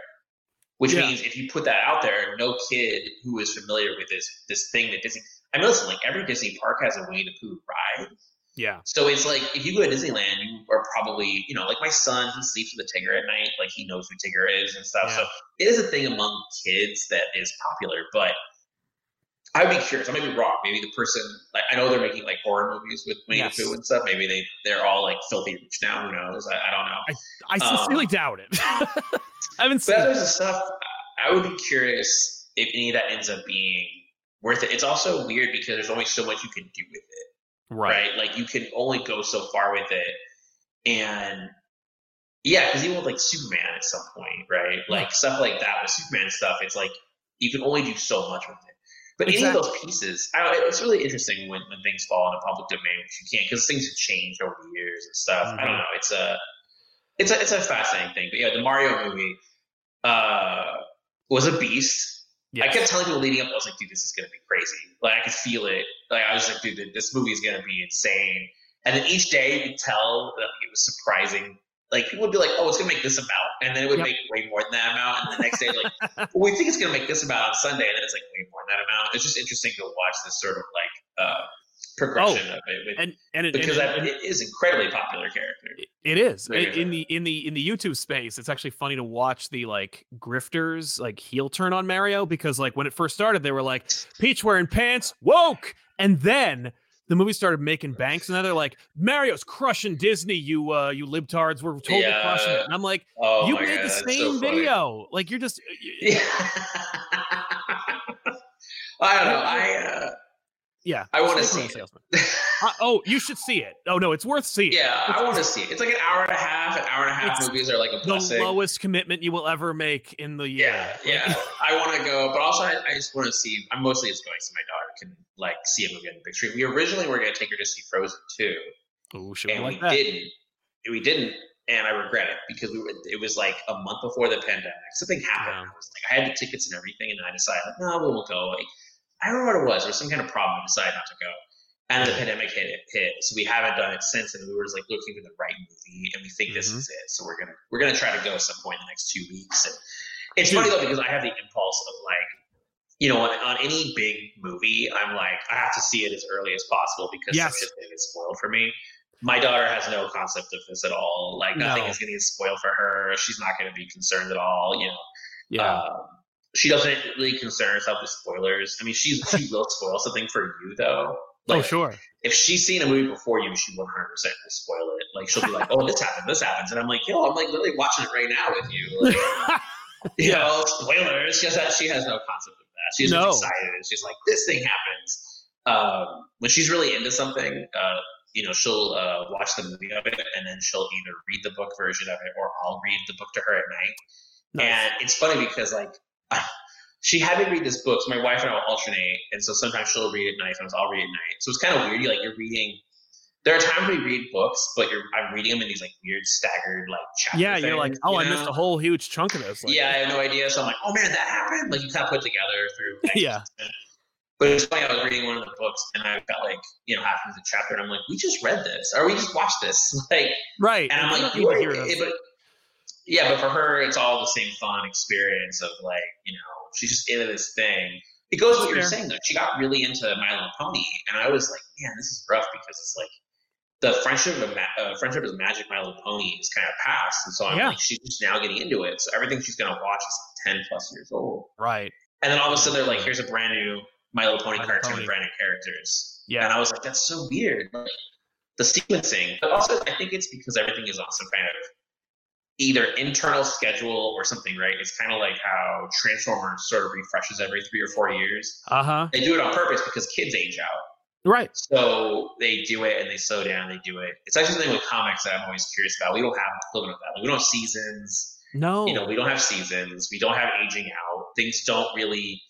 Which Yeah. means if you put that out there, no kid who is familiar with this this thing that Disney. I mean, listen, like every Disney park has a Winnie the Pooh ride. Yeah, So it's like if you go to Disneyland, you probably, you know, like my son, he sleeps with a Tigger at night, like he knows who Tigger is and stuff. So it is a thing among kids that is popular, but I would be curious. I might be wrong. Maybe the person, like, I know they're making like horror movies with Winnie Yes. the Pooh and stuff. Maybe they they're all like filthy rich now. Who knows? I, I don't know. I I sincerely Um, doubt it. I haven't seen. that stuff, I would be curious if any of that ends up being worth it. It's also weird because there's only so much you can do with it Right. right? Like you can only go so far with it, and yeah, because even with like Superman at some point, right? Like stuff like that with Superman stuff, it's like you can only do so much with it. But exactly. any of those pieces, it's really interesting when, when things fall in the public domain, which you can't because things have changed over the years and stuff. Mm-hmm. I don't mm-hmm. know. It's a it's a it's a fascinating thing. But yeah, the Mario movie uh, was a beast. Yes. I kept telling people leading up, I was like, dude, this is gonna be crazy. Like I could feel it. Like I was like, dude, this movie is gonna be insane. And then each day you could tell that it was surprising like people would be like, "Oh, it's gonna make this amount," and then it would yep. make way more than that amount, and the next day, like, well, we think it's gonna make this amount on Sunday, and then it's like way more than that amount. It's just interesting to watch this sort of like uh, progression oh, of it, with, and, and it, because and, and, it is incredibly popular character. It is in, in the in the in the YouTube space. It's actually funny to watch the like grifters like heel turn on Mario because like when it first started, they were like Peach wearing pants woke, and then the movie started making banks, and then they're like, "Mario's crushing Disney, you uh, you libtards, we're totally yeah. crushing it." And I'm like, oh "You made God, the same so video, like you're just." Yeah. I don't know. I uh, yeah, I want to see it. oh, you should see it. Oh no, it's worth seeing. Yeah, it's, I want to see it. It's like an hour and a half. An hour and a half movies are like a blessing. The lowest commitment you will ever make in the year. Yeah, yeah. I want to go, but also I, I just want to see. I'm mostly just going so my daughter can like see a movie on the big screen. We originally were going to take her to see Frozen two. Oh, and we like didn't. We didn't, and I regret it because we were. It was like a month before the pandemic. Something happened. Yeah. I was like, I had the tickets and everything, and I decided, like, no, we won't go. Like, I don't know what it was. There was some kind of problem. I decided not to go. And the pandemic hit, it hit. So we haven't done it since, and we were just like looking for the right movie, and we think mm-hmm. this is it. So we're gonna we're gonna try to go at some point in the next two weeks. And it's funny though because I have the impulse of like, you know, on, on any big movie, I'm like, I have to see it as early as possible because yes. some shit spoiled for me. My daughter has no concept of this at all. Like nothing no. is going to get spoiled for her. She's not going to be concerned at all. You know. Yeah. Um, she doesn't really concern herself with spoilers. I mean, she's she will spoil something for you though. Oh, like, oh sure. If she's seen a movie before you, she 100 percent will spoil it. Like she'll be like, "Oh, this happened, this happens," and I'm like, "Yo, I'm like literally watching it right now with you." Like, you yeah. know, spoilers. She has she has no concept of that. She's no. excited. She's like, "This thing happens." Um, when she's really into something, uh, you know, she'll uh, watch the movie of it, and then she'll either read the book version of it, or I'll read the book to her at night. Nice. And it's funny because like she had me read this book. So my wife and I will alternate, and so sometimes she'll read at night, sometimes I'll read at night. So it's kind of weird. Like you're reading. There are times we read books, but you're I'm reading them in these like weird staggered like chapter. Yeah, you're like, oh, you I missed a whole huge chunk of this. Like, yeah, I have no idea. So I'm like, oh man, that happened. Like you kind of put together through. yeah. But it's funny. I was reading one of the books, and I got like, you know, half of the chapter, and I'm like, we just read this, or we just watched this, like, right? And I'm like, you but yeah, but for her, it's all the same fun experience of like, you know, she's just into this thing. It goes with what you're saying though. She got really into My Little Pony, and I was like, man, this is rough because it's like the friendship of uh, friendship is magic. My Little Pony is kind of past, and so I'm yeah. like, she's just now getting into it. So everything she's gonna watch is ten plus years old, right? And then all of a sudden they're like, here's a brand new My Little Pony My cartoon with brand new characters. Yeah, and I was like, that's so weird. Like, the sequencing, but also I think it's because everything is on some kind of either internal schedule or something, right? It's kind of like how Transformers sort of refreshes every three or four years. Uh huh. They do it on purpose because kids age out. Right. So they do it and they slow down. They do it. It's actually something with comics that I'm always curious about. We don't have equivalent of that. Like, we don't have seasons. No. You know, we don't have seasons. We don't have aging out. Things don't really.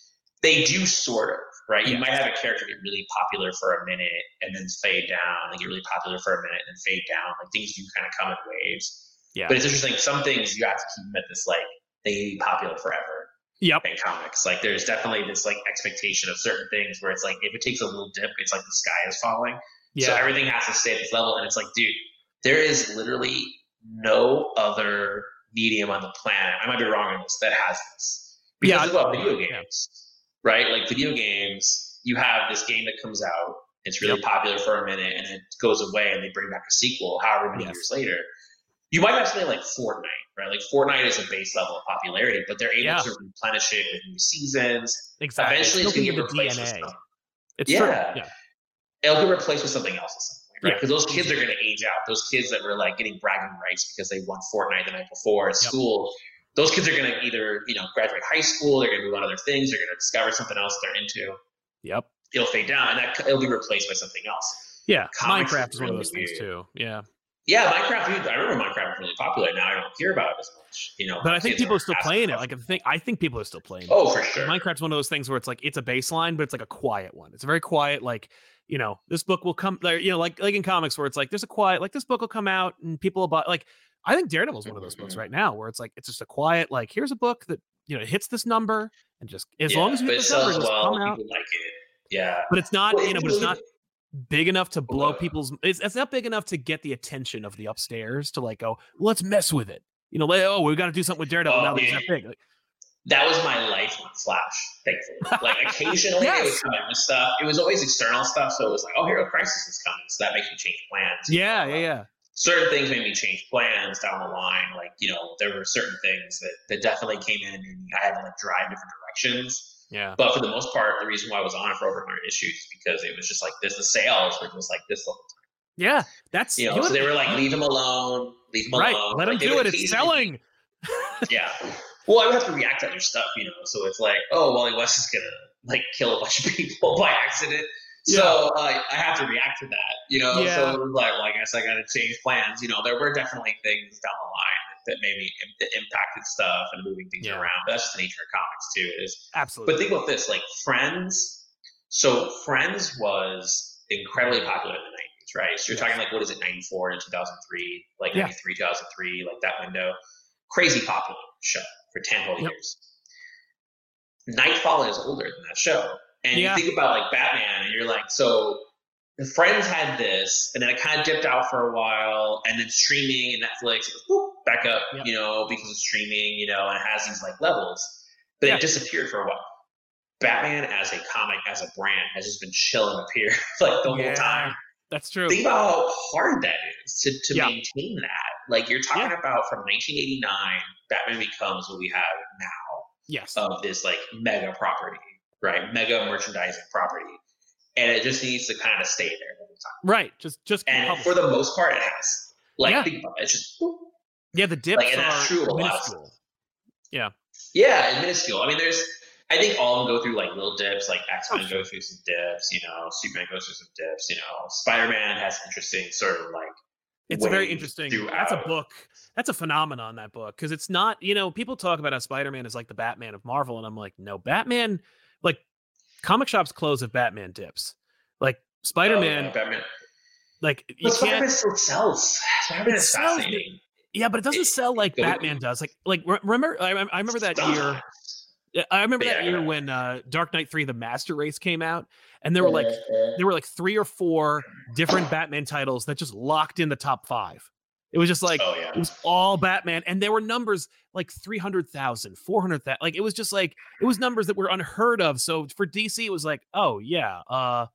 They do sort of right. You might have a character get really popular for a minute and then fade down. They get really popular for a minute and then fade down. Like things do kind of come in waves. Yeah. But it's interesting. Some things you have to keep them at this like they be popular forever. Yep. In comics, like there's definitely this like expectation of certain things where it's like if it takes a little dip, it's like the sky is falling. Yeah. So everything has to stay at this level, and it's like, dude, there is literally no other medium on the planet. I might be wrong on this that has this. Because yeah, about video games, yeah. right? Like video games, you have this game that comes out, it's really yep. popular for a minute, and it goes away, and they bring back a sequel, however many yes. years later you might have something like Fortnite, right? Like Fortnite is a base level of popularity, but they're able yeah. to replenish it with new seasons. Exactly. Eventually, it's, it's going to get replaced DNA. with something. It's yeah. yeah. It'll get replaced with something else at some point, right? Because yeah. those kids are going to age out. Those kids that were like getting bragging rights because they won Fortnite the night before at yep. school, those kids are going to either, you know, graduate high school, they're going to move on other things, they're going to discover something else they're into. Yep. It'll fade down and that it'll be replaced by something else. Yeah. Comics Minecraft is one of those weird. things too. Yeah Yeah, Minecraft. I remember Minecraft was really popular. Now I don't hear about it as much. You know, but I think people are still playing it. Like I think I think people are still playing. Oh, it. for sure. Minecraft's one of those things where it's like it's a baseline, but it's like a quiet one. It's a very quiet, like you know, this book will come. Like, you know, like like in comics where it's like there's a quiet, like this book will come out and people will buy. Like I think Daredevil's one of those books mm-hmm. right now where it's like it's just a quiet, like here's a book that you know hits this number and just as yeah, long as you hit this number, just well, come out. Like it. Yeah, but it's not well, you know, but it's not big enough to blow people's it's, it's not big enough to get the attention of the upstairs to like go let's mess with it. You know like, oh we've got to do something with daredevil oh, now that he's big. Like, that was my life flash thankfully. Like occasionally yes. it come in with stuff. It was always external stuff so it was like oh hero crisis is coming so that makes me change plans yeah yeah yeah. Certain things made me change plans down the line like you know there were certain things that, that definitely came in and i had to like drive different directions yeah. But for the most part, the reason why I was on it for over 100 issues is because it was just like this. The sales were just like this the whole time. Yeah, that's you know. So they were like, leave him alone, leave him right. alone. Let like, him do it. It's selling. yeah. Well, I would have to react to your stuff, you know. So it's like, oh, Wally West is gonna like kill a bunch of people by accident. Yeah. So uh, I have to react to that, you know. Yeah. So it was like, well, I guess I got to change plans. You know, there were definitely things down the line that maybe that impacted stuff and moving things yeah. around. But that's just the nature of comics too. Is absolutely. But think about this: like Friends. So Friends was incredibly popular in the '90s, right? So you're yes. talking like what is it, '94 to 2003, like '93, yeah. 2003, like that window. Crazy popular show for 10 whole yep. years. Knightfall is older than that show. And yeah. you think about like Batman, and you're like, so The friends had this, and then it kind of dipped out for a while, and then streaming and Netflix, it was whoop, back up, yep. you know, because of streaming, you know, and it has these like levels, but yeah. it disappeared for a while. Batman as a comic, as a brand, has just been chilling up here like the yeah, whole time. That's true. Think about how hard that is to, to yeah. maintain that. Like you're talking about from 1989, Batman becomes what we have now. Yes. Of this like mega property, right? Mega merchandising property and it just needs to kind of stay there the time. Right. Just just and for the most part, it has. Like yeah. think about it. It's just yeah. The dips like, and that's true minuscule. Yeah. Yeah, minuscule. I mean, there's. I think all of them go through like little dips. Like X Men oh, goes through some dips. You know, Superman goes through some dips. You know, Spider Man has interesting sort of like. It's a very interesting. Throughout. That's a book. That's a phenomenon. That book because it's not. You know, people talk about how Spider Man is like the Batman of Marvel, and I'm like, no, Batman. Like comic shops close if Batman dips. Like Spider Man, oh, yeah, like you but can't. Spider-Man still sells. Spider-Man is sells, fascinating. Yeah, but it doesn't sell like Batman does. Like, like remember? I, I remember that year. I remember that year when uh, Dark Knight Three: The Master Race came out, and there were like there were like three or four different Batman titles that just locked in the top five. It was just like oh, yeah. it was all Batman, and there were numbers like 300,000, 400,000. Like it was just like it was numbers that were unheard of. So for DC, it was like, oh yeah, uh,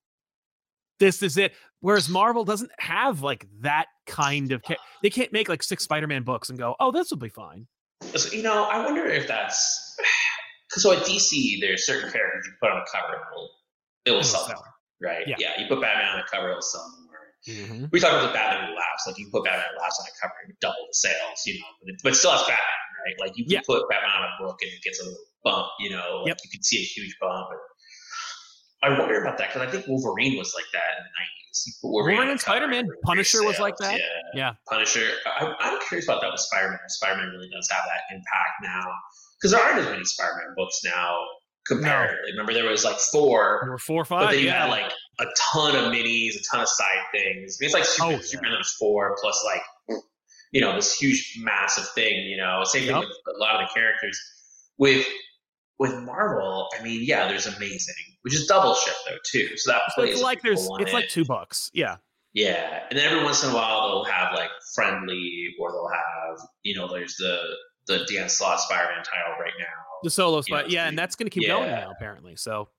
this is it. Whereas Marvel doesn't have like that kind of. Ca- they can't make like six Spider-Man books and go, oh, this will be fine. So, you know, I wonder if that's because so at DC, there's certain characters you put on a cover, it will it will sell, sell. right? Yeah. yeah, you put Batman on a cover, it'll sell Mm-hmm. We talk about the Batman laughs. Like you put Batman laughs on a cover and double the sales, you know, but, it, but still has Batman, right? Like you can yeah. put Batman on a book and it gets a little bump, you know, like yep. you can see a huge bump. I wonder about that because I think Wolverine was like that in the nineties. Wolverine, Wolverine and Spider Man, Punisher was like that. Yeah, yeah. Punisher. I, am curious about that with Spider Man. Spider Man really does have that impact now because there aren't as many Spider Man books now comparatively. No. Remember, there was like four. There were four or five. But then you yeah. had like a ton of minis, a ton of side things. I mean, it's like Super, oh, yeah. Superman was four plus like you know this huge massive thing. You know, same yep. thing with a lot of the characters. With with Marvel, I mean, yeah, there's amazing, which is double shift though too. So that plays it's like there's it's like two bucks, yeah. Yeah, and then every once in a while they'll have like friendly, or they'll have you know there's the the Dan Slott Spider-Man title right now the solo spot, yeah, and that's going to keep yeah. going now apparently. So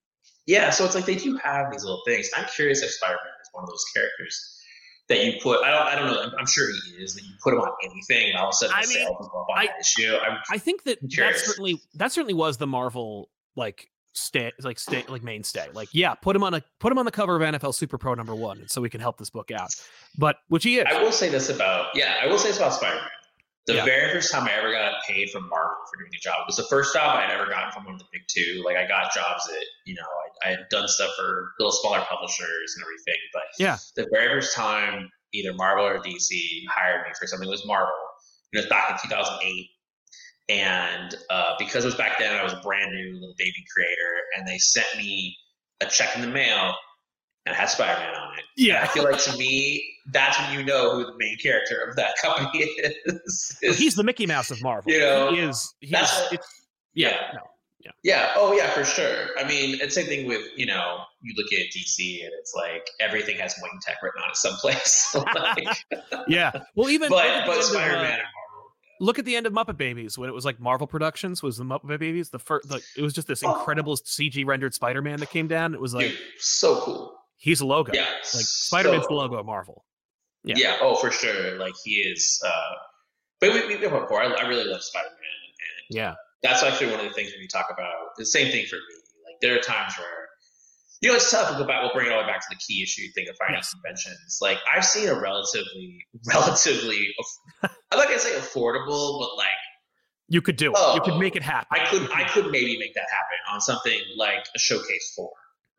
yeah, so it's like they do have these little things. I'm curious if Spider-Man is one of those characters that you put. I don't. I don't know. I'm, I'm sure he is. That you put him on anything, and all of a sudden I mean, sales go up on I, that issue. I'm, I think that that certainly that certainly was the Marvel like stay like stay like mainstay. Like yeah, put him on a put him on the cover of NFL Super Pro number one, so we can help this book out. But which he is. I will say this about yeah. I will say this about Spider-Man. The yeah. very first time I ever got paid from Marvel for doing a job it was the first job I'd ever gotten from one of the big two. Like I got jobs at, you know, I, I had done stuff for little smaller publishers and everything. But yeah, the very first time either Marvel or DC hired me for something. Was Marvel. It was back in 2008. And uh, because it was back then, I was a brand new little baby creator, and they sent me a check in the mail and it had Spider Man on it. Yeah. And I feel like to me, that's when you know who the main character of that company is. Well, he's the Mickey Mouse of Marvel. You know, he is. He that's is what- it's, yeah. yeah. No. Yeah. Oh, yeah, for sure. I mean, it's same thing with you know, you look at DC and it's like everything has wing tech written on it someplace. like, Yeah. Well, even but but Spider uh, Man and Marvel. look at the end of Muppet Babies when it was like Marvel Productions was the Muppet Babies. The first, like, it was just this Oh. incredible CG rendered Spider Man that came down. It was like Dude, so cool. He's a logo. Yeah. Like Spider Man's so the logo of Marvel. Yeah. Yeah. Oh, for sure. Like he is. uh But we, we've been before. I, I really love Spider Man, and Yeah. that's actually one of the things when we talk about the same thing for me. Like there are times where you know it's tough. We'll go back. We'll bring it all the way back to the key issue thing of finding Yes. conventions. Like I've seen a relatively, relatively, I'm not gonna say affordable, but like You could do it. you could Oh, make it happen. I could, I could maybe make that happen on something like a showcase four,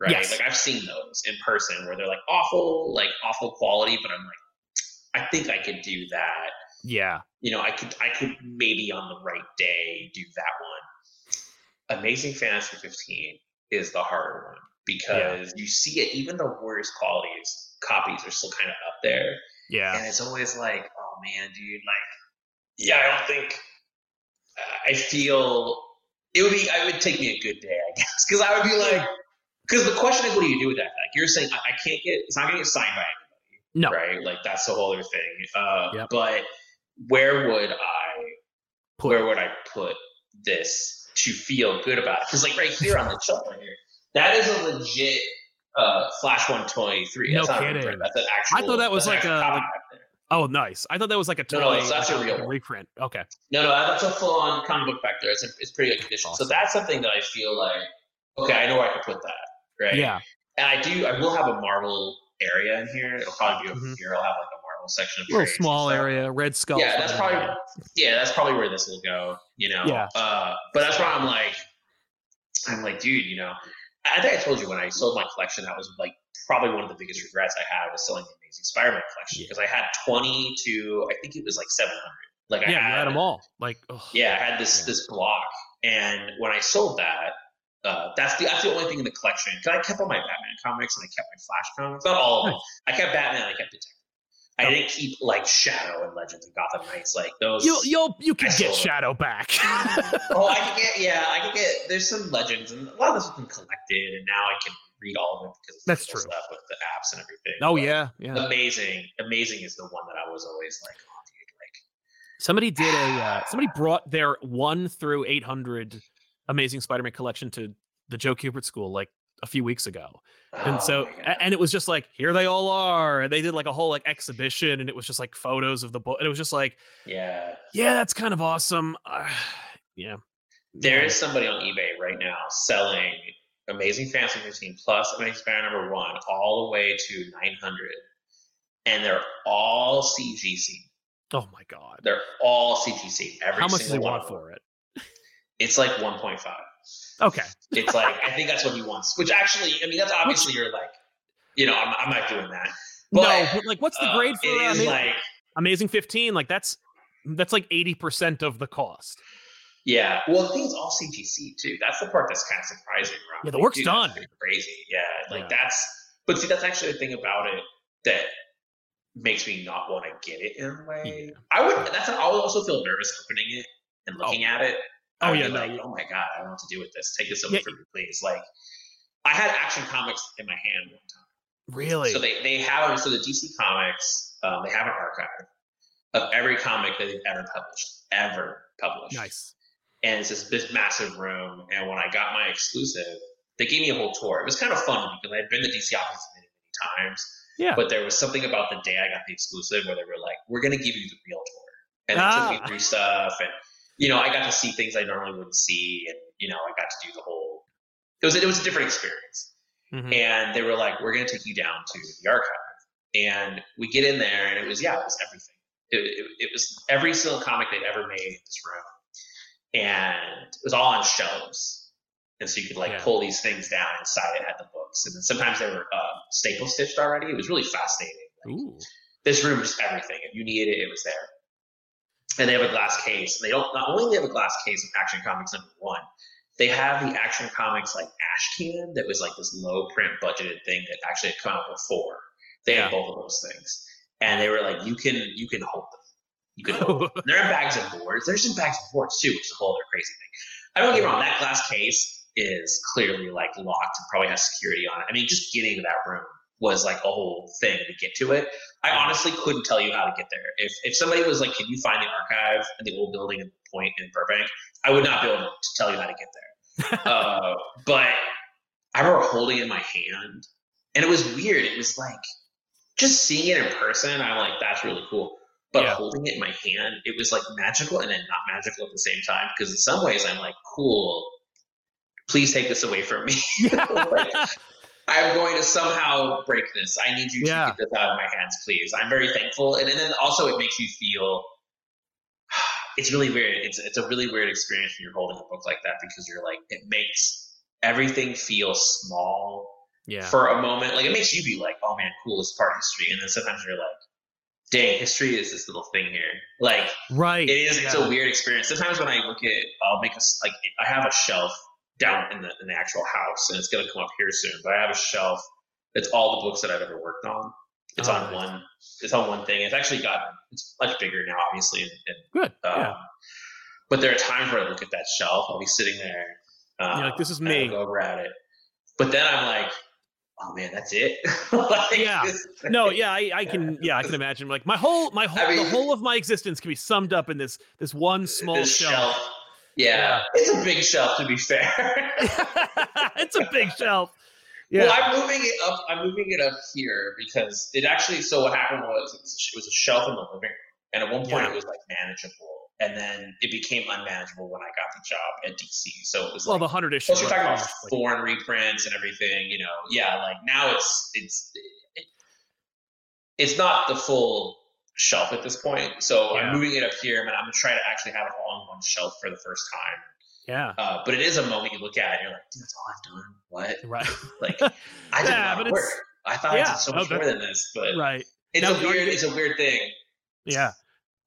right? Yes. Like I've seen those in person where they're like awful, like awful quality, but I'm like, I think I could do that Yeah. you know, I could I could maybe on the right day do that one. Amazing Fantasy 15 is the harder one because you see it, even the worst qualities copies are still kind of up there, Yeah. and it's always like, oh man, dude, like, yeah, I don't think uh, I feel it would be. I would take me a good day, I guess, because I would be like, because the question is, what do you do with that? Like you're saying, I, I can't get it's not going to get signed by No. right? Like that's the whole other thing. Uh, Yep. But where would I Put- where would I put this to feel good about it? Because like right here on the shelf right here, that is a legit uh, Flash One Twenty Three. No a kidding. That's an actual. I thought that was like a- like- Oh, nice. I thought that was like a toy. No, no, that's a real one. reprint. Okay. No, no, that's a full on comic book back there. It's a, it's pretty good condition. Awesome. So that's something that I feel like okay, I know where I can put that. Right. Yeah. And I do. I will have a Marvel area in here. It'll probably be over Mhm. here. I'll have like a Marvel section. Of Little small area, red skull. Yeah, that's probably yeah, that's probably where this will go. You know. Yeah. Uh, but that's why I'm like, I'm like, dude, you know, I I think I told you when I sold my collection, that was like probably one of the biggest regrets I had was selling the Amazing Spider-Man collection Yeah. because I had 20 to I think it was like 700. Like I Yeah, had, you had them all. Like, ugh. Yeah, I had this Yeah. this block, and when I sold that. Uh, that's the that's the only thing in the collection. Cause I kept all my Batman comics and I kept my Flash comics. Not all of them. I kept Batman. I kept Detective. I Oh. didn't keep like Shadow and Legends and Gotham Knights. Like those. You'll you'll you can get it. Shadow back. oh, I can get yeah, I can get. There's some legends, and a lot of this has been collected, and now I can read all of them because That's true. stuff with the apps and everything. oh But yeah, yeah. amazing, amazing is the one that I was always like, oh, dude, like Somebody did a uh, somebody brought their one through eight hundred Amazing Spider-Man collection to the Joe Kubert School like a few weeks ago, and oh so my God. a- and it was just like here they all are, and they did like a whole like exhibition, and it was just like photos of the book, and it was just like yeah, yeah, that's kind of awesome. Uh, yeah, there Yeah. is somebody on eBay right now selling Amazing Fantasy 15 plus Amazing Spider number one all the way to 900, and they're all CGC. Oh my god, They're all CGC. Every how much does he single one want for it? It's like 1.5. Okay, It's like I think that's what he wants. Which actually, I mean, that's obviously you're like, you know, I'm, I'm not doing that. no, But, but like what's the uh, grade for it uh, Amazing, like, Amazing Fifteen? Like that's that's like eighty percent of the cost. yeah. Well, the thing is all CGC too. That's the part that's kind of surprising. Yeah, the like, work's dude, done. Crazy. Yeah. Like Yeah. that's. But see, that's actually the thing about it that makes me not want to get it in a way. Yeah. I would. That's. I would also feel nervous opening it and looking at it. Oh, I would yeah, no, like, oh my god, I don't know what to do with this. Take this away Yeah. from me, please. Like, I had Action Comics in my hand one time. Really? So they, they have so the DC Comics um, they have an archive of every comic that they've ever published, ever published. nice. And it's this, this massive room. And when I got my exclusive, they gave me a whole tour. It was kind of fun because I had been to DC office many, many times. Yeah. But there was something about the day I got the exclusive where they were like, "We're going to give you the real tour," and they Ah. took me through stuff, and you know, I got to see things I normally wouldn't see, and you know, I got to do the whole. It was it was a different experience Mhm. and they were like, "We're going to take you down to the archive." And we get in there, and it was yeah, it was everything. It, it, it was every single comic they'd ever made in this room, and it was all on shelves. And so you could like Yeah. pull these things down. Inside it had the books, and then sometimes they were uh, staple stitched already. It was really fascinating. Like, Ooh. this room is everything. If you needed it, it was there. And they have a glass case. They don't not only do they have a glass case of Action Comics number one, they have the Action Comics like ash can that was like this low print budgeted thing that actually had come out before. They yeah. had both of those things, and they were like, you can you can hold them. You can hold them. They're in bags of boards. There's some bags of boards too, which is a whole other crazy thing. I don't get wrong. That glass case is clearly like locked and probably has security on it. I mean, just getting to that room was like a whole thing to get to it. I honestly couldn't tell you how to get there. If if somebody was like, "Can you find the archive in the old building in Point in Burbank?" I would not be able to tell you how to get there. uh, but I remember holding it in my hand, and it was weird. It was like just seeing it in person. I'm like, "That's really cool." But yeah. holding it in my hand, it was like magical and then not magical at the same time. Because in some ways, I'm like, "Cool." Please take this away from me. like, I'm going to somehow break this. I need you yeah. to get this out of my hands, please. I'm very thankful. And, and then also it makes you feel it's really weird. It's it's a really weird experience when you're holding a book like that because you're like it makes everything feel small yeah. for a moment. Like it makes you be like, oh man, cool, it's part of history. And then sometimes you're like, dang, history is this little thing here. Like right. It is yeah. it's a weird experience. Sometimes when I look at I'll make a like I have a shelf down in the in the actual house, and it's going to come up here soon. But I have a shelf that's all the books that I've ever worked on. It's oh, on nice. one. It's on one thing. It's actually gotten it's much bigger now, obviously. And, and Good. Um, yeah. But there are times where I look at that shelf. I'll be sitting there. Um, You're like, this is me. go over at it. But then I'm like, oh man, that's it. like, yeah. No, yeah, I, I, can, yeah, I can imagine. Like my whole, my whole, I mean, the whole of my existence can be summed up in this, this one small this shelf. shelf. Yeah, it's a big shelf to be fair. it's a big shelf. Yeah. Well, I'm moving it up. I'm moving it up here because it actually. So what happened was it was a, it was a shelf in the living room, and at one point yeah. it was like manageable, and then it became unmanageable when I got the job at DC. So it was well, like, the hundred issues. We're talking about foreign reprints and everything. You know, yeah, like now it's it's it, it's not the full shelf at this point. So yeah. I'm moving it up here, and I'm gonna try to actually have it all on one shelf for the first time. Yeah. Uh, but it is a moment you look at, and you're like, dude, that's all I've done. What? Right. like, I did yeah, not work. I thought yeah, I did so much more than this, but right. It's now, a weird. It's a weird thing. Yeah.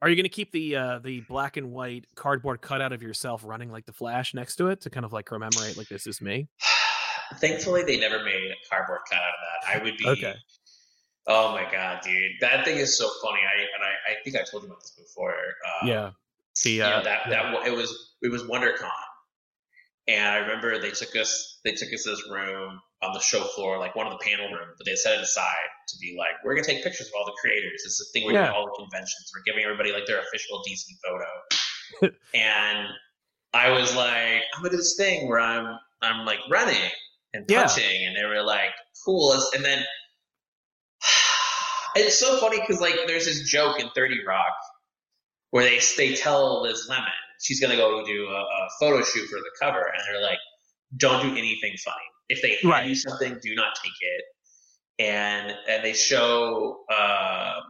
Are you going to keep the uh, the black and white cardboard cutout of yourself running like the Flash next to it to kind of like commemorate like this is me? Thankfully, they never made a cardboard cutout of that. I would be okay. Oh my god, dude, that thing is so funny. I and I, I think I told you about this before. Uh, yeah, the uh, you know, that yeah. that it was it was WonderCon, and I remember they took us they took us to this room on the show floor, like one of the panel rooms, but they set it aside to be like, we're gonna take pictures of all the creators. It's the thing we're yeah. doing all the conventions. We're giving everybody like their official DC photo, and I was like, I'm gonna do this thing where I'm I'm like running and punching, yeah. and they were like, cool, and then it's so funny because like there's this joke in 30 Rock where they they tell Liz Lemon she's gonna go do a, a photo shoot for the cover, and they're like, "Don't do anything funny. If they hand right. you something, do not take it." And and they show uh,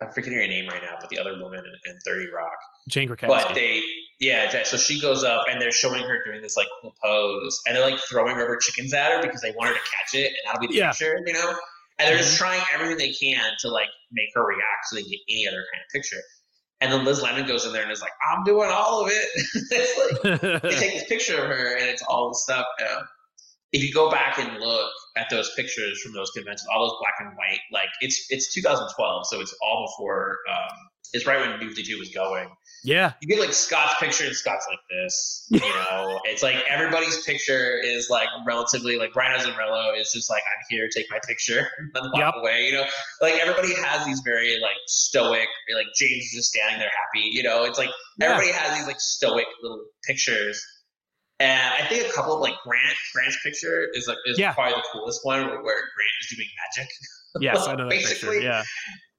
I'm forgetting her name right now, but the other woman in, in 30 Rock, Jane Krakowski. But they yeah, so she goes up and they're showing her doing this like cool pose, and they're like throwing rubber chickens at her because they want her to catch it, and that'll be the yeah. picture, you know and they're just mm-hmm. trying everything they can to like make her react so they get any other kind of picture. And then Liz Lemon goes in there and is like, "I'm doing all of it." it's like they take this picture of her, and it's all the stuff. Um, if you go back and look at those pictures from those conventions, all those black and white, like it's it's 2012, so it's all before. Um, it's right when New 52 was going. Yeah. You get like Scott's picture and Scott's like this. You know, it's like everybody's picture is like relatively like Brian Azzarello is just like, I'm here, take my picture, and walk yep. away. You know, like everybody has these very like stoic, like James is just standing there happy. You know, it's like yeah. everybody has these like stoic little pictures. And I think a couple of like Grant Grant's picture is like is yeah. probably the coolest one where, Grant is doing magic. Yes, I know that Basically. picture. Yeah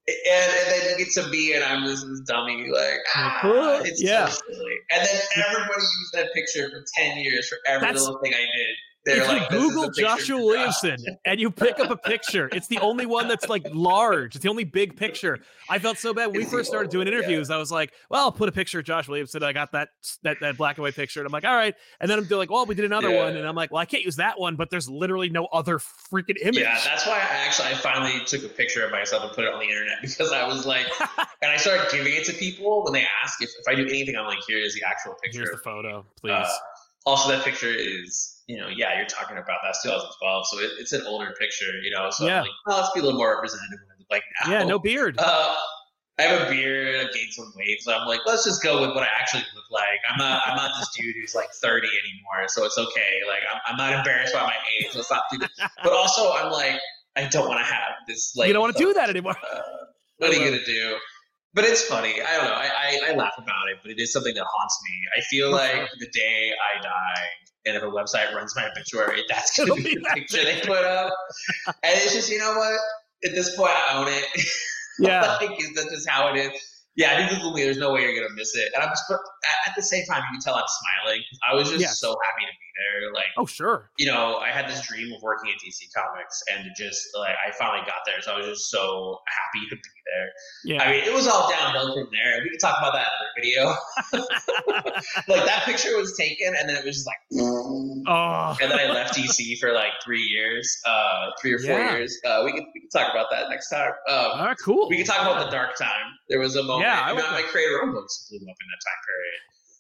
and, and then you get to me and I'm just this dummy like ah, it's yeah. so silly. And then everybody used that picture for ten years for every That's, little thing I did. If like, you Google Joshua Williamson and you pick up a picture, it's the only one that's like large. It's the only big picture. I felt so bad when we first started doing interviews. Yeah. I was like, well, I'll put a picture of Josh Williamson. I got that that that black and white picture, and I'm like, all right. And then I'm like, well, we did another yeah. one, and I'm like, well, I can't use that one, but there's literally no other freaking image. Yeah, that's why I actually I finally took a picture of myself and put it on the internet because I was like, and I started giving it to people when they ask if, if I do anything. I'm like, here is the actual picture. Here's the photo, please. Uh, also, that picture is, you know, yeah, you're talking about that's 2012, so it, it's an older picture, you know. So yeah. I'm like, oh, let's be a little more representative. Like now. Yeah, no beard. Uh, I have a beard. I've gained some weight, so I'm like, let's just go with what I actually look like. I'm not, I'm not this dude who's like 30 anymore, so it's okay. Like, I'm, I'm not embarrassed by my age. Let's not do this. But also, I'm like, I don't want to have this. Like, you don't want to do that anymore. Uh, what are you gonna do? but it's funny. I don't know. I, I, I, laugh about it, but it is something that haunts me. I feel like the day I die, and if a website runs my obituary, that's going to be the picture they put up. And it's just, you know what? At this point, I own it. Yeah. like, that's just how it is yeah, I think There's no way you're gonna miss it. And I'm just, at the same time, you can tell I'm smiling. I was just yes. so happy to be there. Like, oh sure. You know, I had this dream of working at DC Comics, and just like I finally got there, so I was just so happy to be there. Yeah. I mean, it was all downhill from there. We can talk about that in another video. like that picture was taken, and then it was just like, oh. And then I left DC for like three years, uh, three or four yeah. years. Uh, we can we can talk about that next time. Um, all right, cool. We can talk about the dark time. There was a moment. Yeah, I my creator own books blew up in that time period.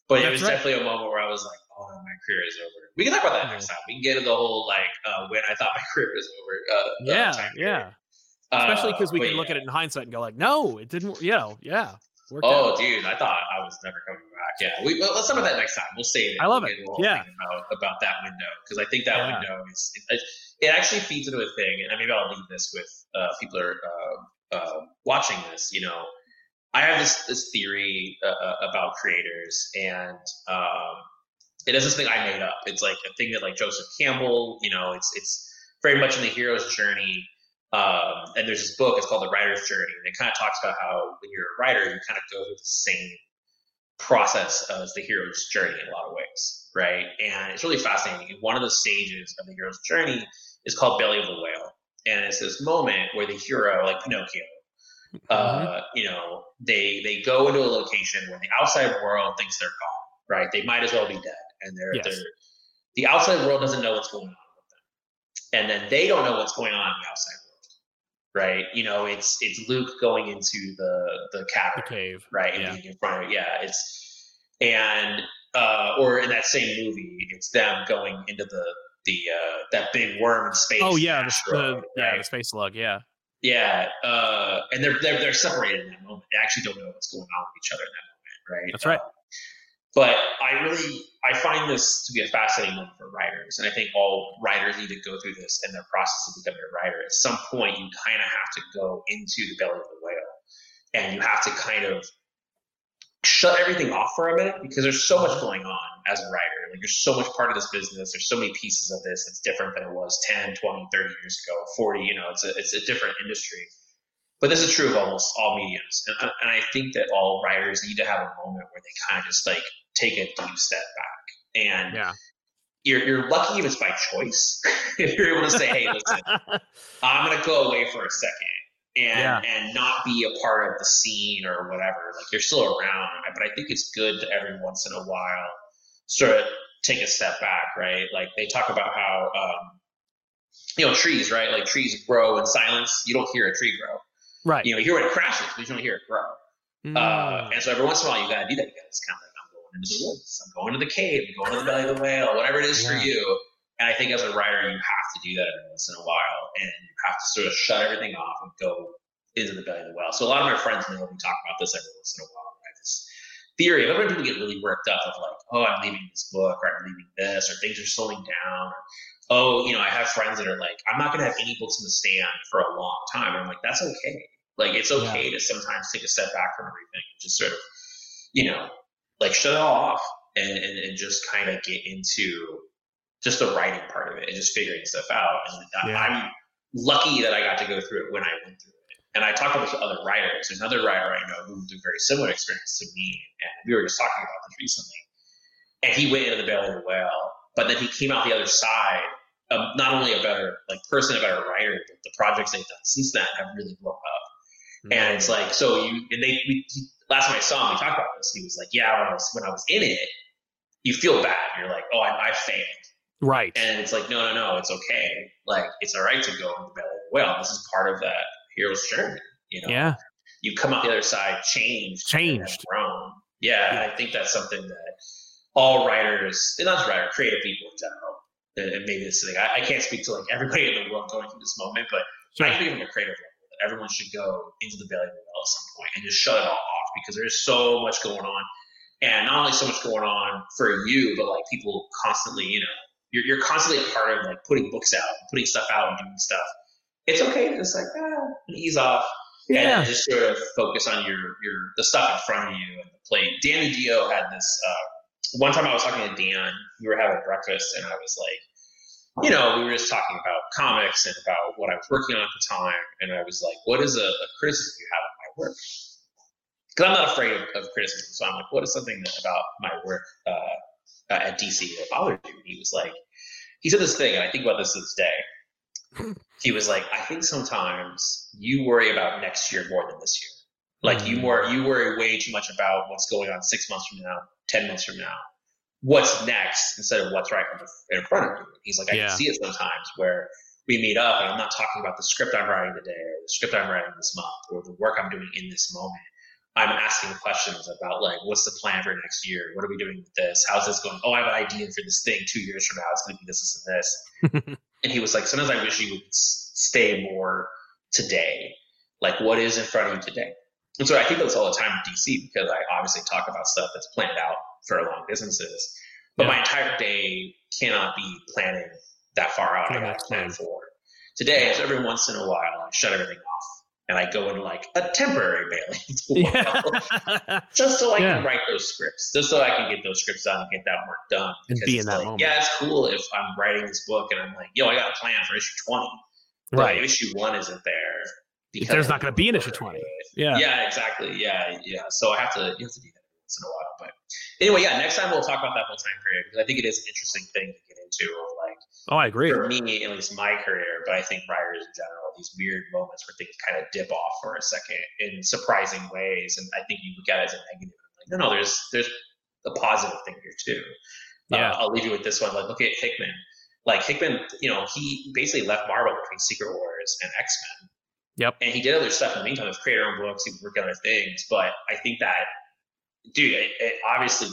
But it was right. definitely a moment where I was like, oh, my career is over. We can talk about that next time. We can get into the whole, like, uh, when I thought my career was over. Uh, yeah, yeah. Especially because we uh, can look yeah. at it in hindsight and go, like, no, it didn't, you know, yeah. Oh, out. dude, I thought I was never coming back. Yeah, we, well, let's talk about that next time. We'll save it. I love it. Yeah. About, about that window because I think that yeah. window is it, it, actually feeds into a thing, and maybe I'll leave this with uh, people are uh, uh, watching this. You know, I have this this theory uh, uh, about creators, and um, it is this thing I made up. It's like a thing that like Joseph Campbell, you know, it's it's very much in the hero's journey. Um, and there's this book. It's called The Writer's Journey, and it kind of talks about how when you're a writer, you kind of go through the same process as the hero's journey in a lot of ways, right? And it's really fascinating. And one of the stages of the hero's journey is called Belly of the Whale, and it's this moment where the hero, like Pinocchio, uh, mm-hmm. you know, they they go into a location where the outside world thinks they're gone, right? They might as well be dead, and they're, yes. they're the outside world doesn't know what's going on with them, and then they don't know what's going on in the outside world, right? You know, it's it's Luke going into the the cavern, the cave, right, and yeah. being in front of it. Yeah, it's and uh, or in that same movie, it's them going into the the uh, that big worm in space. Oh yeah, the, the right? yeah the space slug. Yeah, yeah, uh, and they're, they're they're separated in that moment. They actually don't know what's going on with each other in that moment, right? That's right. Um, but I really I find this to be a fascinating moment for writers, and I think all writers need to go through this in their process of becoming a writer. At some point, you kind of have to go into the belly of the whale, and you have to kind of shut everything off for a minute because there's so much going on as a writer. Like there's so much part of this business. There's so many pieces of this that's different than it was 10, 20, 30 years ago, 40, you know, it's a, it's a different industry. But this is true of almost all mediums. And, and I think that all writers need to have a moment where they kind of just like take a deep step back. And yeah. you're, you're lucky if it's by choice. if you're able to say, hey, listen, I'm going to go away for a second and yeah. and not be a part of the scene or whatever. Like you're still around, but I think it's good to every once in a while sort of take a step back, right? Like they talk about how um, you know trees, right? Like trees grow in silence. You don't hear a tree grow, right? You know, you hear when it crashes, but you don't hear it grow. Mm. Uh, and so every once in a while, you got to do that. You got to just kind of like, I'm going into the woods, I'm going to the cave, I'm going to the belly of the whale, whatever it is yeah. for you. And I think as a writer, you have to do that every once in a while, and you have to sort of shut everything off and go into the belly of the whale. So a lot of my friends know we talk about this every once in a while. I have this theory. I've heard people get really worked up of like, oh, I'm leaving this book, or I'm leaving this, or things are slowing down. Or, oh, you know, I have friends that are like, I'm not going to have any books in the stand for a long time. And I'm like, that's okay. Like, it's okay yeah. to sometimes take a step back from everything and just sort of, you know, like shut it all off and, and, and just kind of get into just the writing part of it and just figuring stuff out. And yeah. I'm lucky that I got to go through it when I went through it. And I talked about other writers. There's another writer I know who went through a very similar experience to me, and we were just talking about this recently. And he went into the belly of the whale, but then he came out the other side a, not only a better like person, a better writer, but the projects they've done since then have really blown up. Mm-hmm. And it's like so you and they we, last time I saw him, we talked about this. He was like, "Yeah, when I was when I was in it, you feel bad. You're like, oh, I, I failed." Right. And it's like, no, no, no, it's okay. Like, it's all right to go in the belly of the whale. This is part of that hero's journey. You know. Yeah. You come out the other side changed. Changed. Grown. Yeah, yeah. I think that's something that all writers, and not just writers, creative people in general, and maybe this thing. I, I, can't speak to like everybody in the world going through this moment, but sure. I think from a creative level that everyone should go into the belly of the whale at some point and just shut it all off because there's so much going on, and not only so much going on for you, but like people constantly, you know, you're, you're constantly a part of like putting books out, putting stuff out, and doing stuff. It's okay to just like ah, ease off. Yeah. And just sort of focus on your your the stuff in front of you and the plate. Dan DiDio had this uh, one time I was talking to Dan, we were having breakfast, and I was like, you know, we were just talking about comics and about what I was working on at the time, and I was like, what is a, a criticism you have of my work? Because I'm not afraid of, of, criticism, so I'm like, what is something that, about my work uh, at DC that bothered you? And he was like, he said this thing, and I think about this to this day. He was like, I think sometimes you worry about next year more than this year. Like you more mm. you worry way too much about what's going on six months from now 10 months from now what's next instead of what's right in front of you. He's like, I yeah. can see it sometimes where we meet up and I'm not talking about the script I'm writing today or the script I'm writing this month or the work I'm doing in this moment. I'm asking questions about like, what's the plan for next year? What are we doing with this? How's this going? Oh, I have an idea for this thing two years from now. It's going to be this, this, and this. and he was like, sometimes I wish you would stay more today. Like, what is in front of you today? And so I think that's all the time in DC because I obviously talk about stuff that's planned out for long distances. But yeah. my entire day cannot be planning that far out. I got to plan for. Today, so every once in a while, I shut everything off and I go into like a temporary bailing yeah. just so I yeah. can write those scripts, just so I can get those scripts done and get that work done. And be in that like, moment. Yeah, it's cool if I'm writing this book and I'm like, yo, I got a plan for issue 20. But right. issue one isn't there because there's not going to be an issue 20 yeah yeah exactly yeah yeah so i have to you have to do that once in a while but anyway yeah next time we'll talk about that whole time period because i think it is an interesting thing to get into like oh i agree for me at least my career but i think writers in general these weird moments where things kind of dip off for a second in surprising ways and i think you look at it as a negative like no no there's there's a positive thing here too yeah uh, i'll leave you with this one like look at hickman like hickman you know he basically left marvel between secret wars and x-men Yep. And he did other stuff in the meantime. He created own books. He worked on other things. But I think that, dude, it, it obviously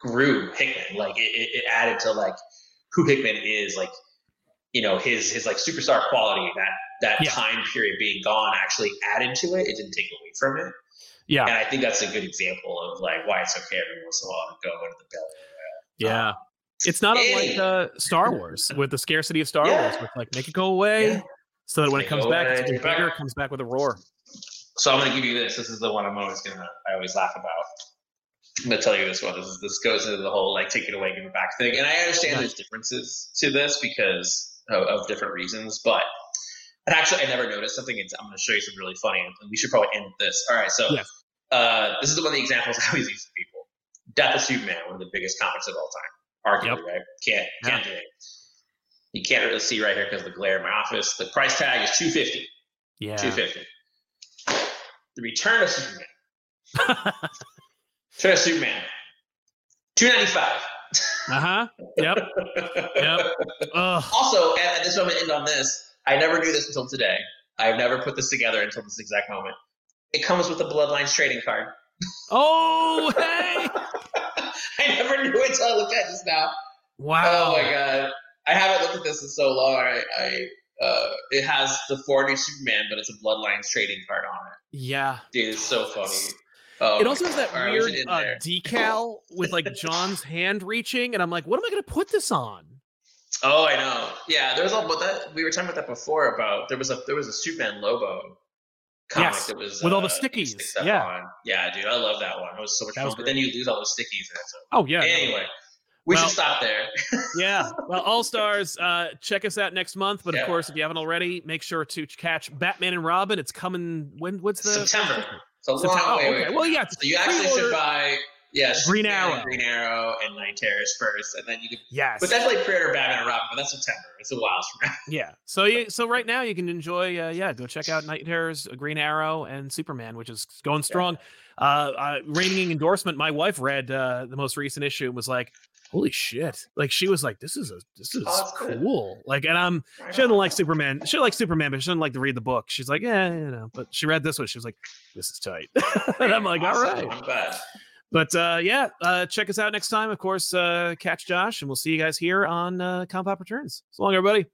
grew Hickman. Like it, it, added to like who Hickman is. Like you know his his like superstar quality. That that yeah. time period being gone actually added to it. It didn't take away from it. Yeah. And I think that's a good example of like why it's okay every once in a while to go into the belly. Yeah. Um, it's not unlike uh, Star Wars with the scarcity of Star yeah. Wars, with like make it go away. Yeah so that when it comes back, it's bigger. It comes back with a roar. So I'm going to give you this. This is the one I'm always going to. I always laugh about. I'm going to tell you this one. This is, this goes into the whole like take it away, give it back thing. And I understand there's differences to this because of, of, different reasons, but. And actually, I never noticed something. It's, I'm going to show you something really funny, and we should probably end with this. All right, so yeah. uh, this is one of the examples I always use to people. Death of Superman, one of the biggest comics of all time, arguably, yep. right? Can't can't yeah. You can't really see right here because of the glare in my office. The price tag is 250 Yeah. 250 The Return of Superman. Return of Superman. 295 Uh-huh. Yep. yep. Ugh. Also, at this moment, end on this. I never knew this until today. I've never put this together until this exact moment. It comes with a Bloodlines trading card. Oh, hey! I never knew it until I looked at this now. Wow. Oh my god. I haven't looked at this in so long. I, I uh, it has the 40 Superman, but it's a Bloodlines trading card on it. Yeah, dude, it's so funny. Oh it also has that God. weird uh, decal with like John's hand reaching, and I'm like, what am I going to put this on? Oh, I know. Yeah, there's all, but that we were talking about that before. About there was a there was a Superman Lobo comic yes, that was with uh, all the uh, stickies. Yeah, on. yeah, dude, I love that one. It was so much that fun. But then you lose all the stickies. So. Oh yeah. Anyway, we well, should stop there. yeah. Well, All Stars, uh, check us out next month. But yeah. of course, if you haven't already, make sure to catch Batman and Robin. It's coming when? What's the September? It's a long September. way. Oh, okay. Well, yeah. So you actually should buy Yes, Green Arrow, and Green Arrow, and Night Terrors first, and then you can. Yes. But that's like Predator, Batman, and Robin. But that's September. It's a while from now. Yeah. So you, so right now you can enjoy. Uh, yeah, go check out Night Terrors, Green Arrow, and Superman, which is going strong. Yeah. Uh, uh, reigning endorsement. My wife read uh, the most recent issue and was like, "Holy shit!" Like she was like, "This is a this is oh, cool." Like, and I'm she doesn't like Superman. She like Superman, but she doesn't like to read the book. She's like, "Yeah, you know." But she read this one. She was like, "This is tight," and I'm like, awesome. "All right." I'm bad. But uh, yeah, uh, check us out next time. Of course, uh, catch Josh, and we'll see you guys here on uh, ComicPop Returns. So long, everybody.